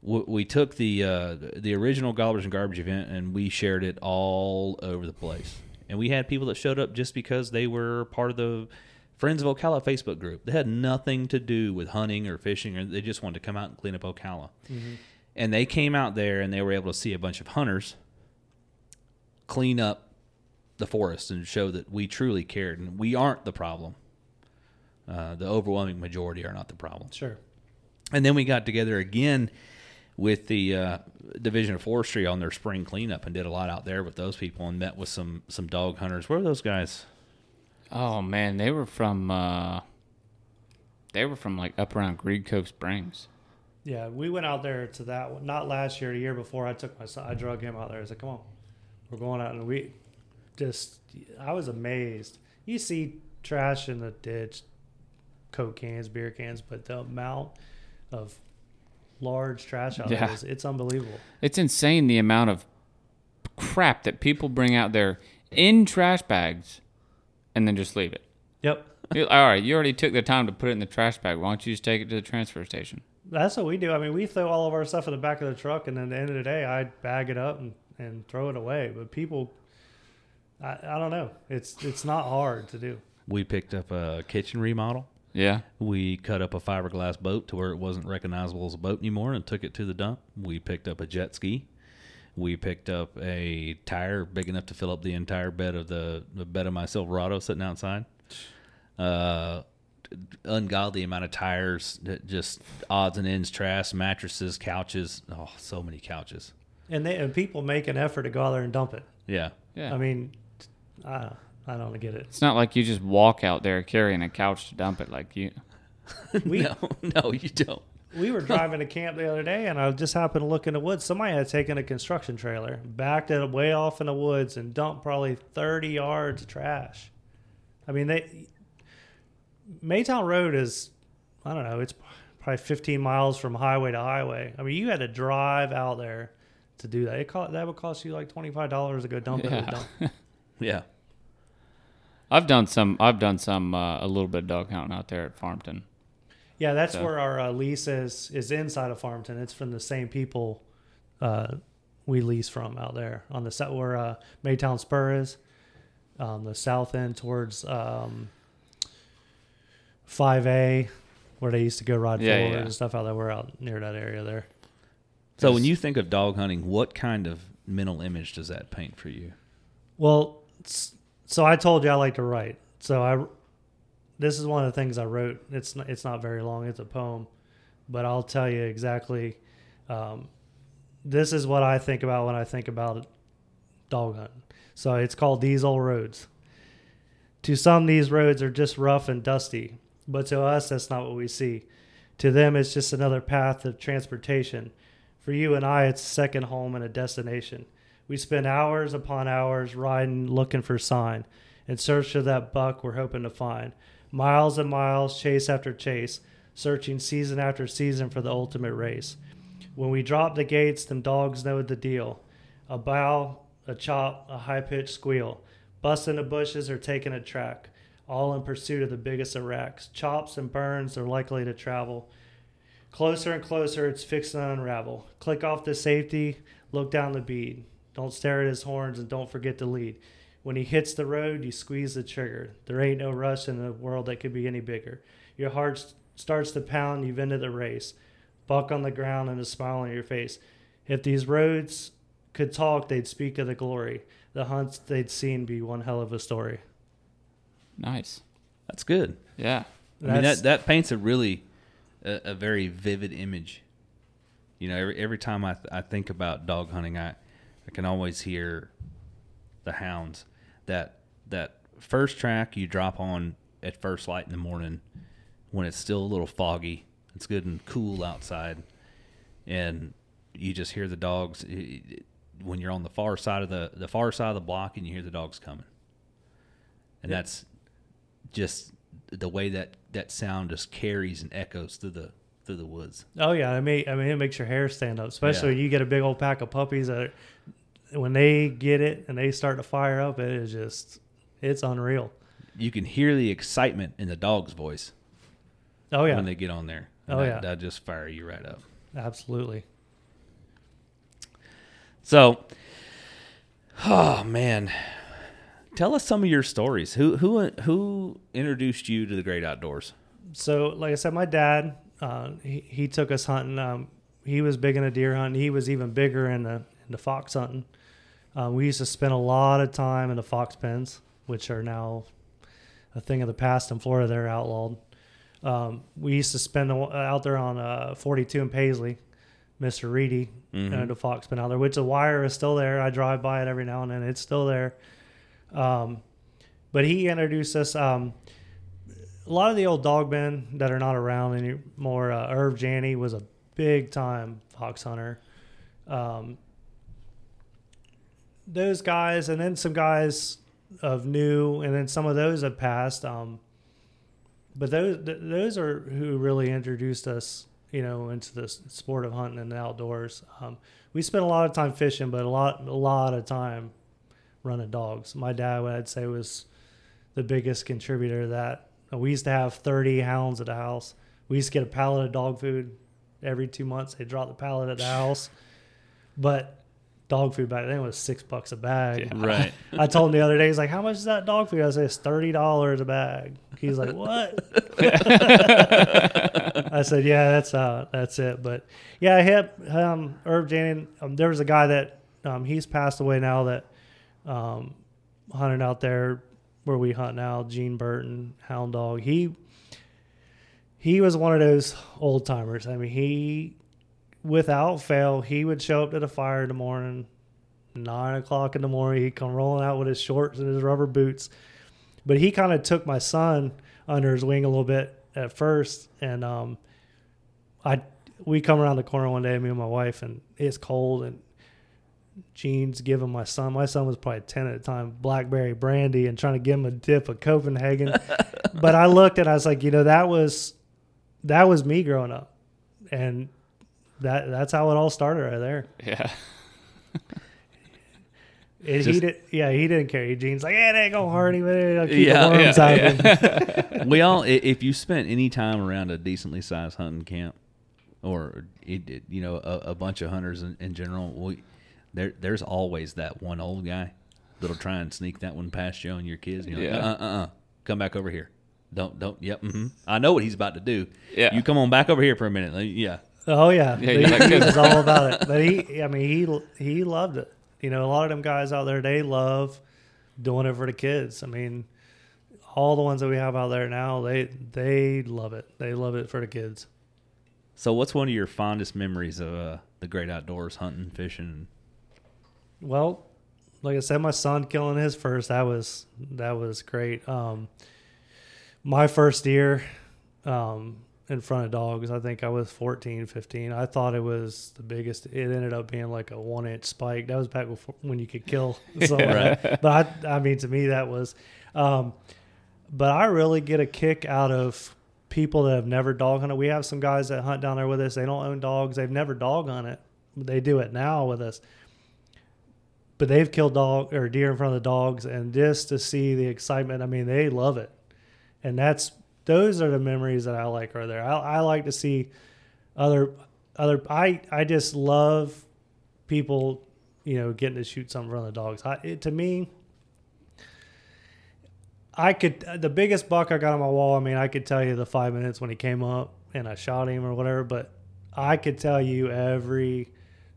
w- we took the uh, the original Gobblers and Garbage event and we shared it all over the place. And we had people that showed up just because they were part of the Friends of Ocala Facebook group. They had nothing to do with hunting or fishing, or they just wanted to come out and clean up Ocala. And they came out there and they were able to see a bunch of hunters clean up the forest and show that we truly cared and we aren't the problem. Uh, the overwhelming majority are not the problem. Sure. And then we got together again with the uh, Division of Forestry on their spring cleanup and did a lot out there with those people and met with some some dog hunters. Where are those guys? Oh man, they were from uh they were from like up around Green Cove Springs. Yeah, we went out there to that one. Not last year, the year before. I took my son. I drug him out there. I said, "Come on, we're going out." And we just, I was amazed. You see trash in the ditch, Coke cans, beer cans, but the amount of large trash out Yeah. there is it's unbelievable. It's insane the amount of crap that people bring out there in trash bags and then just leave it. Yep, All right, you already took the time to put it in the trash bag. Why don't you just take it to the transfer station? that's what we do. I mean, we throw all of our stuff in the back of the truck, and then at the end of the day, I bag it up and, and throw it away. But people, I, I don't know. It's it's not hard to do. We picked up a kitchen remodel. Yeah. We cut up a fiberglass boat to where it wasn't recognizable as a boat anymore and took it to the dump. We picked up a jet ski. We picked up a tire big enough to fill up the entire bed of the, the bed of my Silverado sitting outside. Uh, ungodly amount of tires, just odds and ends, trash, mattresses, couches. Oh, so many couches. And they and people make an effort to go out there and dump it. Yeah. Yeah. I mean, I I don't get it. it's not like you just walk out there carrying a couch to dump it like you We no, no, you don't. we were driving to camp the other day, and I just happened to look in the woods. Somebody had taken a construction trailer, backed it way off in the woods, and dumped probably thirty yards of trash. I mean, they Maytown Road is I don't know. It's probably fifteen miles from highway to highway. I mean, you had to drive out there to do that. It cost, that would cost you like twenty five dollars to go dump it. a Yeah. dump. Yeah. I've done some I've done some uh, a little bit of dog hunting out there at Farmton. Yeah, that's So- where our uh, lease is. Is inside of Farmington. It's from the same people uh, we lease from out there on the set where uh, Maytown Spur is, um, the south end towards um, 5A, where they used to go ride Yeah, forward yeah. and stuff out there. We're out near that area there. So when you think of dog hunting, what kind of mental image does that paint for you? Well, s- so I told you I like to write. So I this is one of the things I wrote. It's not, it's not very long. It's a poem, but I'll tell you exactly. Um, this is what I think about when I think about dog hunting. So it's called These Old Roads. To some, these roads are just rough and dusty, but to us, that's not what we see. To them, it's just another path of transportation. For you and I, it's a second home and a destination. We spend hours upon hours riding, looking for sign, in search of that buck we're hoping to find. Miles and miles, chase after chase, searching season after season for the ultimate race. When we drop the gates, them dogs know the deal. A bow, a chop, a high pitched squeal, busting the bushes or taking a track, all in pursuit of the biggest of racks. Chops and burns are likely to travel. Closer and closer, it's fixing to unravel. Click off the safety, look down the bead. Don't stare at his horns and don't forget to lead. When he hits the road, you squeeze the trigger. There ain't no rush in the world that could be any bigger. Your heart starts to pound, you've ended the race. Buck on the ground and a smile on your face. If these roads could talk, they'd speak of the glory. The hunts they'd seen be one hell of a story. Nice. That's good. Yeah. I mean, that, that paints a really, a, a very vivid image. You know, every, every time I, th- I think about dog hunting, I, I can always hear the hounds. That, that first track you drop on at first light in the morning when it's still a little foggy, it's good and cool outside, and you just hear the dogs when you're on the far side of the, the far side of the block and you hear the dogs coming. And Yeah. that's just the way that that sound just carries and echoes through the through the woods. Oh yeah, I mean, I mean, it makes your hair stand up, especially Yeah. when you get a big old pack of puppies that, when they get it and they start to fire up, it is just, it's unreal. You can hear the excitement in the dog's voice Oh yeah, when they get on there. And Oh, that, yeah. that just fire you right up. absolutely. So, oh man, tell us some of your stories. Who who who introduced you to the great outdoors? So, like I said, my dad, uh, he, he took us hunting. Um, he was big in into deer hunting. He was even bigger into into fox hunting. Uh, we used to spend a lot of time in the fox pens, which are now a thing of the past in Florida. They're outlawed. Um, we used to spend out there on uh, 42 in Paisley, Mr. Reedy, Mhm. and the fox pen out there, which the wire is still there. I drive by it every now and then. It's still there. Um, but he introduced us. Um, a lot of the old dog men that are not around anymore. Uh, Irv Janney was a big time fox hunter. Um, those guys, and then some guys of new, and then some of those have passed. Um, but those th- those are who really introduced us, you know, into the sport of hunting and the outdoors. Um, we spent a lot of time fishing, but a lot a lot of time running dogs. My dad, I'd say, was the biggest contributor to that. We used to have 30 hounds at the house. We used to get a pallet of dog food every two months. They drop the pallet at the house. But dog food back then was six bucks a bag. Yeah. Right. I told him the other day, he's like, How much is that dog food? I said, It's $30 a bag. He's like, What? I said, Yeah, that's uh, that's it. But yeah, I had um, Herb Janning. Um, there was a guy that um, he's passed away now that um, hunted out there where we hunt now, Gene Burton, Hound Dog. He he was one of those old timers. I mean, he without fail, he would show up to the fire in the morning, nine o'clock in the morning. He'd come rolling out with his shorts and his rubber boots. But he kind of took my son under his wing a little bit at first, and um, I we come around the corner one day, me and my wife, and it's cold, and Gene's giving my son. My son was probably ten at the time, blackberry brandy, and trying to give him a dip of Copenhagen. but I looked and I was like, you know, that was that was me growing up, and that that's how it all started right there. Yeah. And he Just- did, yeah, he didn't carry jeans. like, yeah, they go hardy, but it'll keep Yeah, the worms yeah, out we all, if you spent any time around a decently sized hunting camp, or it, it- you know a, a bunch of hunters in, in general, we, there there's always that one old guy that'll try and sneak that one past you and your kids. And you're like, Yeah. uh, uh, uh, come back over here. Don't don't. Yep. hmm I know what he's about to do. Yeah. You come on back over here for a minute. Like, yeah. Oh yeah, Yeah, he, like, he was all about it. But he, I mean, he he loved it. You know, a lot of them guys out there, they love doing it for the kids. I mean, all the ones that we have out there now, they they love it. They love it for the kids. So, what's one of your fondest memories of uh, the great outdoors, hunting, fishing? Well, like I said, my son killing his first that was that was great. Um, my first deer um, in front of dogs, I think I was 14, 15. I thought it was the biggest. It ended up being like a one inch spike. That was back before when you could kill someone. Right. But I, I mean, to me, that was. Um, but I really get a kick out of people that have never dog hunted. We have some guys that hunt down there with us. They don't own dogs. They've never dog hunted. They do it now with us but they've killed dog or deer in front of the dogs and just to see the excitement i mean they love it. And that's those are the memories that i like are there. I, I like to see other other i i just love people you know getting to shoot something in front of the dogs. I, it, to me i could the biggest buck i got on my wall i mean i could tell you the five minutes when he came up and i shot him or whatever but i could tell you every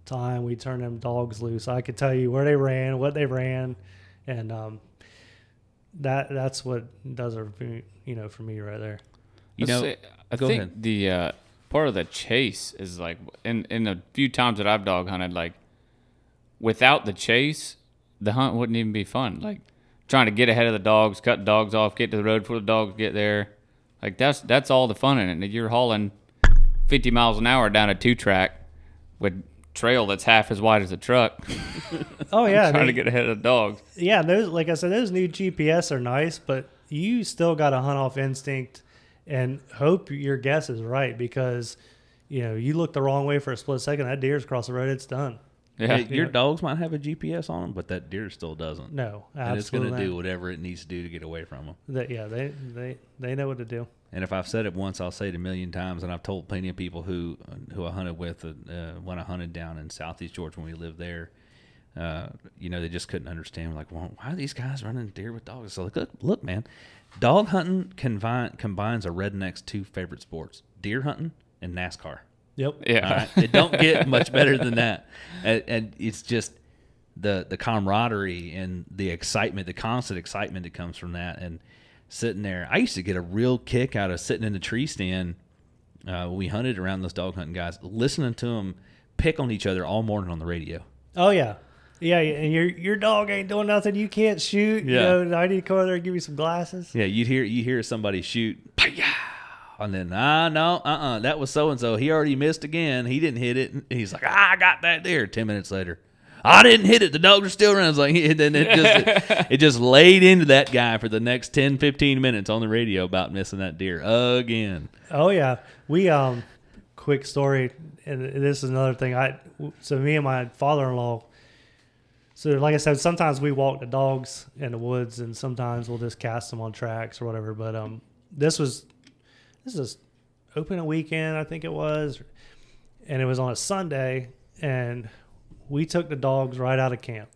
time we turned them dogs loose. I could tell you where they ran, what they ran, and um, that that's what does it, for me, you know, for me right there. You Let's know, say- I go think ahead. the uh, part of the chase is like in in a few times that I've dog hunted, like without the chase, the hunt wouldn't even be fun. Like trying to get ahead of the dogs, cut dogs off, get to the road before the dogs get there. Like that's that's all the fun in it. You're hauling 50 miles an hour down a two track with trail that's half as wide as a truck, Oh yeah, trying they- to get ahead of the dogs. yeah. Those, like I said, those new GPS are nice, but you still got to hunt off instinct and hope your guess is right because you know you look the wrong way for a split second, that deer's across the road, it's done. Yeah, Hey, your Yeah. dogs might have a GPS on them, but that deer still doesn't. No, absolutely and it's going to do whatever it needs to do to get away from them. That, yeah, they they they know what to do. And if I've said it once, I'll say it a million times. And I've told plenty of people who who I hunted with uh, when I hunted down in Southeast Georgia when we lived there. Uh, you know, they just couldn't understand. Like, well, why are these guys running deer with dogs? So, like, look, look, man, dog hunting combine, combines a redneck's two favorite sports: deer hunting and NASCAR. Yep. All yeah. right? It don't get much better than that, and, and it's just the the camaraderie and the excitement, the constant excitement that comes from that, and sitting there. I used to get a real kick out of sitting in the tree stand. Uh, we hunted around those dog hunting guys, listening to them pick on each other all morning on the radio. Oh yeah, yeah. And your your dog ain't doing nothing. You can't shoot. Yeah. You know, I need to come over there and give you some glasses. Yeah, you'd hear you hear somebody shoot, and then ah no, uh uh that was so and so. He already missed again. He didn't hit it. And he's like, ah, I got that there. Ten minutes later, I didn't hit it. The dogs are still running. It's like, and then it just it just laid into that guy for the next 10, 15 minutes on the radio about missing that deer again. Oh yeah, we um, quick story, and this is another thing. I so me and my father-in-law. So like I said, sometimes we walk the dogs in the woods, and sometimes we'll just cast them on tracks or whatever. But um, this was this is open a weekend, I think it was, and it was on a Sunday, and we took the dogs right out of camp.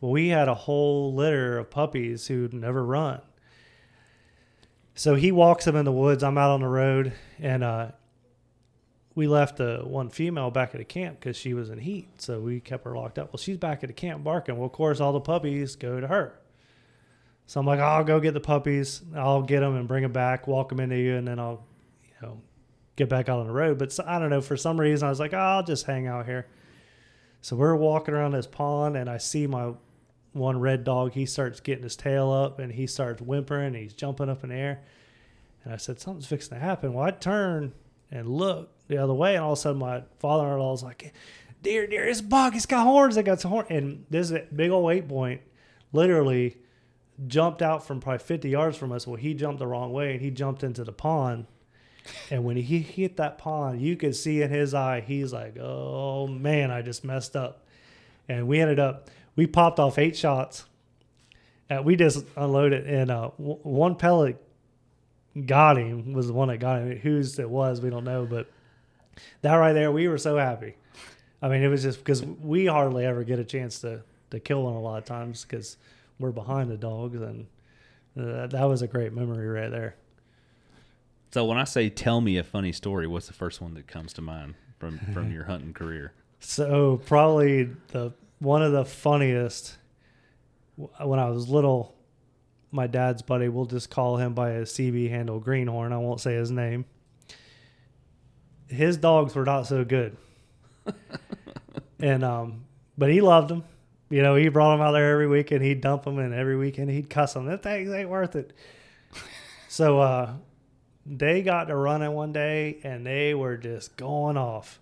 Well, we had a whole litter of puppies who'd never run. So he walks them in the woods. I'm out on the road, and uh, we left the one female back at the camp because she was in heat. So we kept her locked up. Well, she's back at the camp barking. Well, of course, all the puppies go to her. So I'm like, I'll go get the puppies. I'll get them and bring them back, walk them into you, and then I'll, you know, get back out on the road. But so, I don't know. For some reason, I was like, oh, I'll just hang out here. So we're walking around this pond, and I see my one red dog. He starts getting his tail up, and he starts whimpering. And he's jumping up in the air. And I said, something's fixing to happen. Well, I turn and look the other way, and all of a sudden, my father-in-law was like, "Dear, dear, it's a buck. It's got horns. It got some horn." And this big old eight point, literally jumped out from probably 50 yards from us. Well, he jumped the wrong way, and he jumped into the pond. And when he hit that pond, you could see in his eye, he's like, "Oh man, I just messed up." And we ended up, we popped off eight shots. And we just unloaded, and uh, w- one pellet got him. Was the one that got him. Whose it was, we don't know. But that right there, we were so happy. I mean, it was just because we hardly ever get a chance to to kill them a lot of times because we're behind the dogs, and uh, that was a great memory right there. So when I say tell me a funny story, what's the first one that comes to mind from from your hunting career? So probably the one of the funniest when I was little. my dad's buddy. We'll just call him by his CB handle, Greenhorn. I won't say his name. His dogs were not so good, and um, but he loved them. You know, he brought them out there every weekend. He'd dump them, and every weekend he'd cuss them. That thing ain't worth it. so uh, they got to running one day, and they were just going off.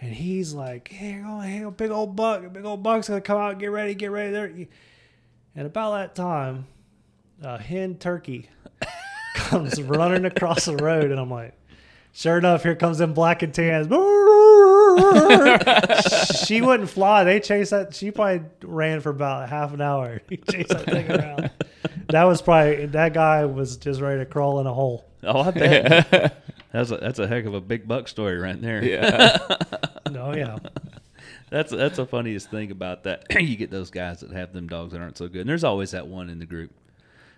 And he's like, "Here, go, here, big old buck, big old buck's gonna come out. Get ready, get ready." There, and about that time, a hen turkey comes running across the road, and I'm like, sure enough, here comes them black and tans. she wouldn't fly. They chased that. She probably ran for about half an hour. He chased that thing around. That was probably that guy was just ready to crawl in a hole. Oh, I bet. that's a that's a heck of a big buck story right there. Yeah. Oh yeah, That's that's the funniest thing about that. you get those guys that have them dogs that aren't so good. And there's always that one in the group,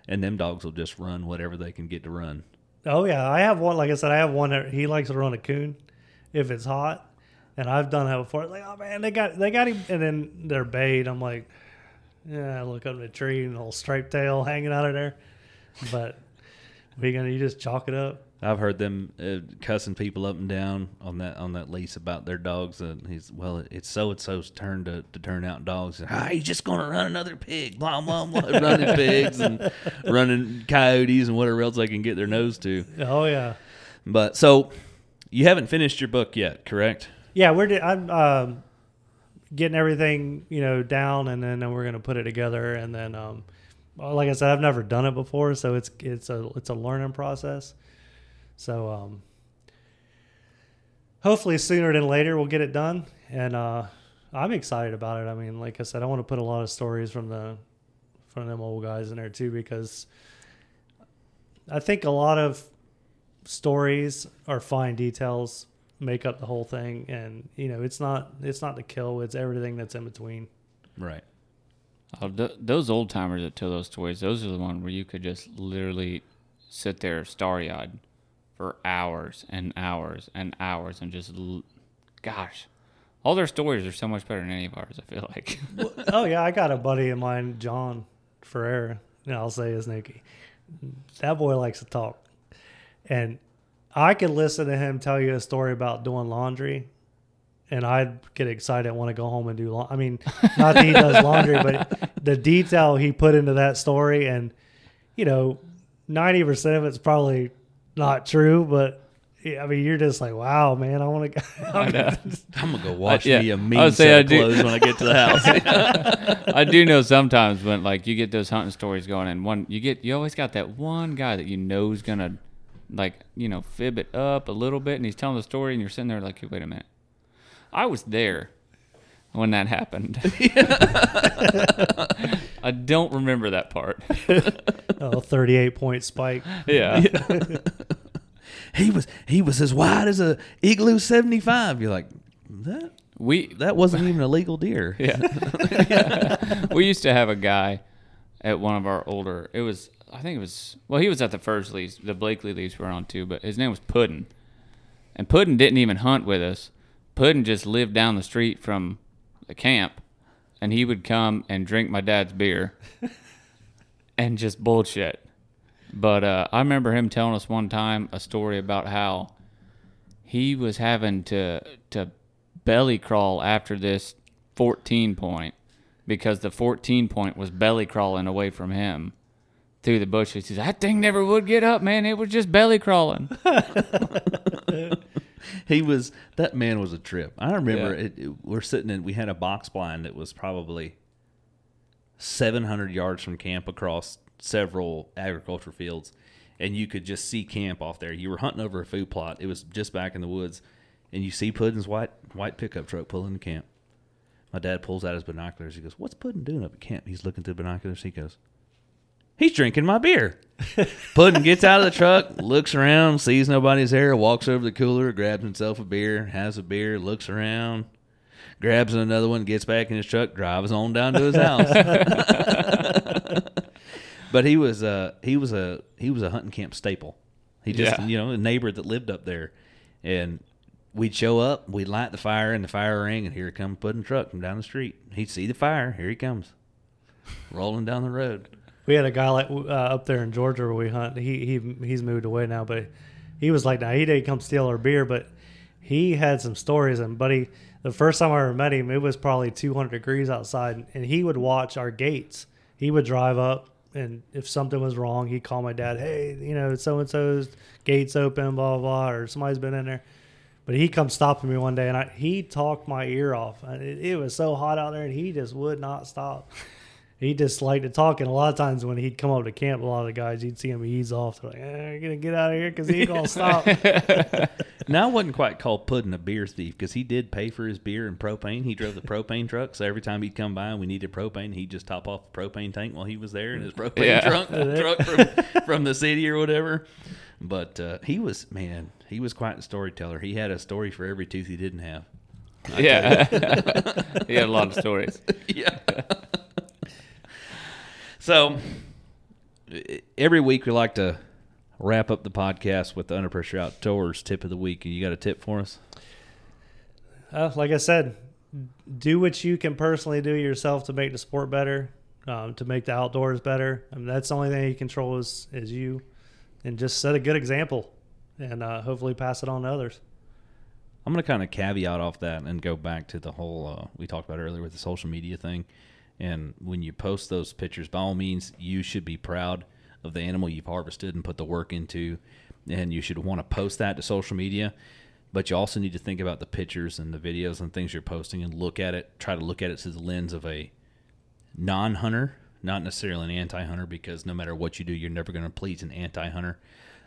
and them dogs will just run whatever they can get to run. oh yeah. I have one. Like I said, I have one that he likes to run a coon if it's hot, and I've done that before. Like oh man, they got they got him, and then they're bayed. I'm like, yeah. I look up in the tree and a little striped tail hanging out of there, but we gonna you just chalk it up. I've heard them uh, cussing people up and down on that on that lease about their dogs. And he's well, it's so and so's turn to, to turn out dogs. Ah, he's just gonna run another pig, blah blah blah, running pigs and running coyotes and whatever else they can get their nose to. Oh yeah. But so you haven't finished your book yet, correct? Yeah, we're. I'm um, getting everything you know down, and then, then we're gonna put it together, and then um, like I said, I've never done it before, so it's it's a it's a learning process. So um, hopefully sooner than later we'll get it done, and uh, I'm excited about it. I mean, like I said, I want to put a lot of stories from the from them old guys in there too, because I think a lot of stories are fine details make up the whole thing and you know it's not it's not the kill it's everything that's in between Right. Oh, th- those old timers that tell those stories, those are the ones where you could just literally sit there starry eyed for hours and hours and hours and just, l- gosh, all their stories are so much better than any of ours, I feel like. oh yeah i got a buddy of mine john ferrer and i'll say his name that boy likes to talk and i could listen to him tell you a story about doing laundry and I'd get excited and want to go home and do laundry. I mean, not that he does laundry, but the detail he put into that story, and you know, ninety percent of it's probably not true, but yeah, I mean, you're just like, wow, man, I want to. I know. I'm gonna go watch yeah. me a I mean would say set I of do- clothes when I get to the house. I do know sometimes when like you get those hunting stories going and one you get you always got that one guy that you know is gonna like you know fib it up a little bit and he's telling the story and you're sitting there like hey, wait a minute I was there when that happened I don't remember that part oh, 38 point spike. yeah he was he was as wide as a igloo 75. You're like that we that wasn't even a legal deer. Yeah. we used to have a guy at one of our older. It was I think it was well he was at the first lease, the Blakely lease we were on too, but his name was Puddin. And Puddin didn't even hunt with us. Puddin just lived down the street from the camp, and he would come and drink my dad's beer, and just bullshit. But uh, I remember him telling us one time a story about how he was having to to belly crawl after this 14 point because the 14 point was belly crawling away from him through the bushes. He said, That thing never would get up, man. It was just belly crawling. He was that man was a trip. I remember Yeah. it, it- We're sitting in. We had a box blind that was probably 700 yards from camp across several agriculture fields, and you could just see camp off there. You were hunting over a food plot. It was just back in the woods, and you see Puddin's white white pickup truck pulling the camp. My dad pulls out his binoculars. He goes, "What's Puddin doing up at camp?" He's looking through binoculars. He goes, "He's drinking my beer." Puddin gets out of the truck, looks around, sees nobody's there, walks over the cooler, grabs himself a beer, has a beer, looks around, grabs another one, gets back in his truck, drives on down to his house. but he was uh he was a he was a hunting camp staple. He just Yeah. you know a neighbor that lived up there, and we'd show up, we'd light the fire, in the fire ring, and here come Puddin truck from down the street. He'd see the fire, here he comes, rolling down the road. We had a guy like uh, up there in Georgia where we hunt. He he he's moved away now, but he was like, now he didn't come steal our beer, but he had some stories. And buddy, the first time I ever met him, it was probably 200 degrees outside, and he would watch our gates. He would drive up, and if something was wrong, he'd call my dad. Hey, you know, so and so's gates open, blah blah blah, or somebody's been in there. But he come stopping me one day, and I, he talked my ear off. It, it was so hot out there, and he just would not stop he just liked to talk. And a lot of times when he'd come up to camp, a lot of the guys, you'd see him ease off. They're like, eh, you're going to get out of here because he ain't going to stop. now, I wasn't quite called Puddin a beer thief because he did pay for his beer and propane. He drove the propane truck. So every time he'd come by and we needed propane, he'd just top off the propane tank while he was there in his propane Yeah. trunk, truck from, from the city or whatever. But uh, he was, man, he was quite a storyteller. He had a story for every tooth he didn't have. yeah. he had a lot of stories. yeah. So every week we like to wrap up the podcast with the Under Pressure Outdoors tip of the week. And you got a tip for us? uh, like I said, do what you can personally do yourself to make the sport better, um, to make the outdoors better. I mean, that's the only thing you control is, is you. And just set a good example and uh, hopefully pass it on to others. I'm going to kind of caveat off that and go back to the whole uh, we talked about earlier with the social media thing. And when you post those pictures, by all means, you should be proud of the animal you've harvested and put the work into. And you should want to post that to social media. But you also need to think about the pictures and the videos and things you're posting and look at it, try to look at it through the lens of a non hunter, not necessarily an anti hunter, because no matter what you do, you're never going to please an anti hunter.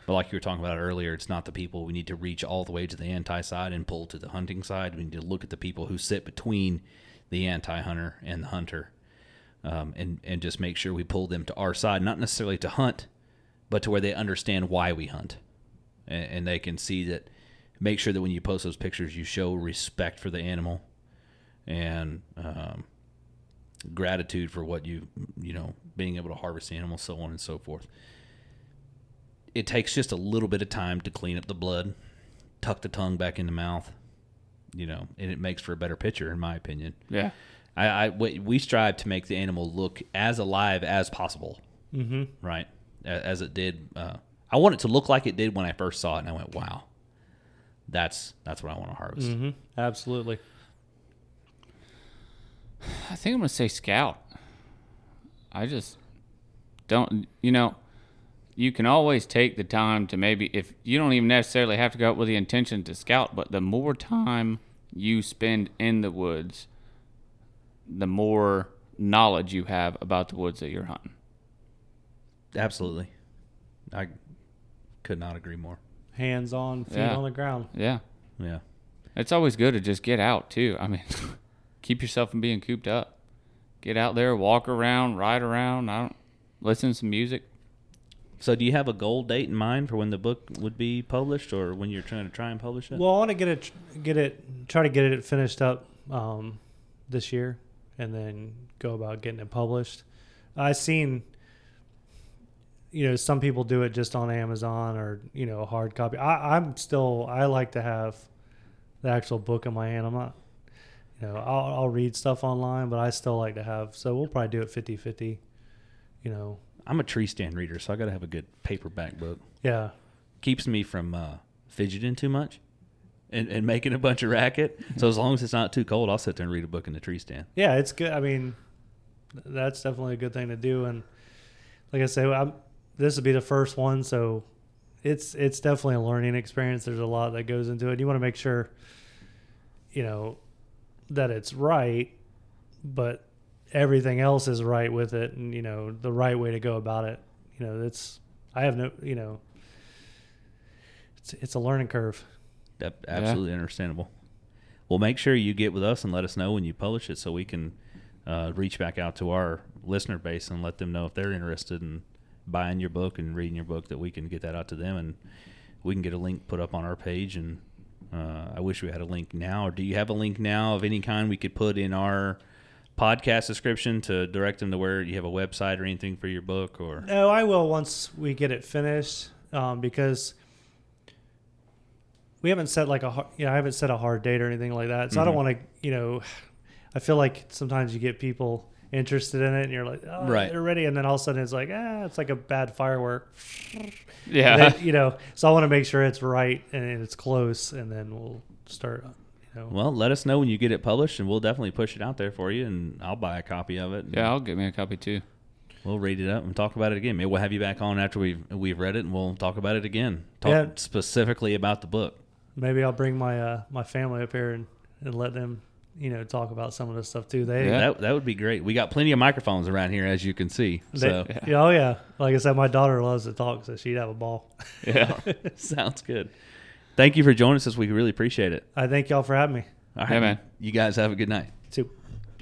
But like you were talking about earlier, it's not the people we need to reach all the way to the anti side and pull to the hunting side. We need to look at the people who sit between the anti hunter and the hunter, um, and and just make sure we pull them to our side, not necessarily to hunt, but to where they understand why we hunt, and, and they can see that. Make sure that when you post those pictures, you show respect for the animal, and um, gratitude for what you you know being able to harvest the animal, so on and so forth it takes just a little bit of time to clean up the blood, tuck the tongue back in the mouth, you know, and it makes for a better picture, in my opinion. Yeah. I, I we we strive to make the animal look as alive as possible, Mm-hmm. right? As it did. Uh, I want it to look like it did when I first saw it, and I went, "Wow, that's that's what I want to harvest." Mm-hmm. Absolutely. I think I'm gonna say scout. I just don't. You know, you can always take the time to maybe if you don't even necessarily have to go out with the intention to scout, but the more time you spend in the woods, the more knowledge you have about the woods that you're hunting. Absolutely, I could not agree more. Hands on, feet Yeah. on the ground. Yeah, Yeah, it's always good to just get out too. I mean, keep yourself from being cooped up. Get out there, walk around, ride around. I don't listen to some music. So, do you have a goal date in mind for when the book would be published, or when you're trying to try and publish it? Well, I want to get it, get it, try to get it finished up um, this year, and then go about getting it published. I've seen, you know, some people do it just on Amazon or you know a hard copy. I, I'm still, I like to have the actual book in my hand. I'm not, you know, I'll, I'll read stuff online, but I still like to have. So we'll probably do it 50-50, You know, I'm a tree stand reader, so I got to have a good paperback book. yeah. Keeps me from uh, fidgeting too much and, and making a bunch of racket. So as long as it's not too cold, I'll sit there and read a book in the tree stand. Yeah, it's good. I mean, that's definitely a good thing to do. And like I say, I'm, this would be the first one, so it's it's definitely a learning experience. There's a lot that goes into it. You want to make sure, you know, that it's right, but everything else is right with it, and you know the right way to go about it. You know, it's I have no, you know, it's it's a learning curve. Yep, absolutely understandable. Well, make sure you get with us and let us know when you publish it so we can uh, reach back out to our listener base and let them know if they're interested in buying your book and reading your book that we can get that out to them and we can get a link put up on our page and uh, I wish we had a link now. Or do you have a link now of any kind we could put in our podcast description to direct them to where you have a website or anything for your book or? No, I will once we get it finished, um, because we haven't set like a har- you know I haven't set a hard date or anything like that. So I don't Mhm. want to you know I feel like sometimes you get people interested in it, and you're like, oh, Right. they're ready, and then all of a sudden it's like, ah, it's like a bad firework. Yeah. Then, you know, so I want to make sure it's right and it's close, and then we'll start. You know, Well, let us know when you get it published, and we'll definitely push it out there for you, and I'll buy a copy of it. yeah, I'll get me a copy too. we'll read it up and talk about it again. Maybe we'll have you back on after we've we've read it, and we'll talk about it again. Talk Yeah. specifically about the book. Maybe I'll bring my uh, my family up here and, and let them, you know, talk about some of this stuff too. They, Yeah. That that would be great. We got plenty of microphones around here, as you can see. they So yeah, oh yeah, like I said, my daughter loves to talk, so she'd have a ball. Yeah. sounds good. Thank you for joining us this week. We really appreciate it. I thank y'all for having me All Yeah, man. You guys have a good night. too.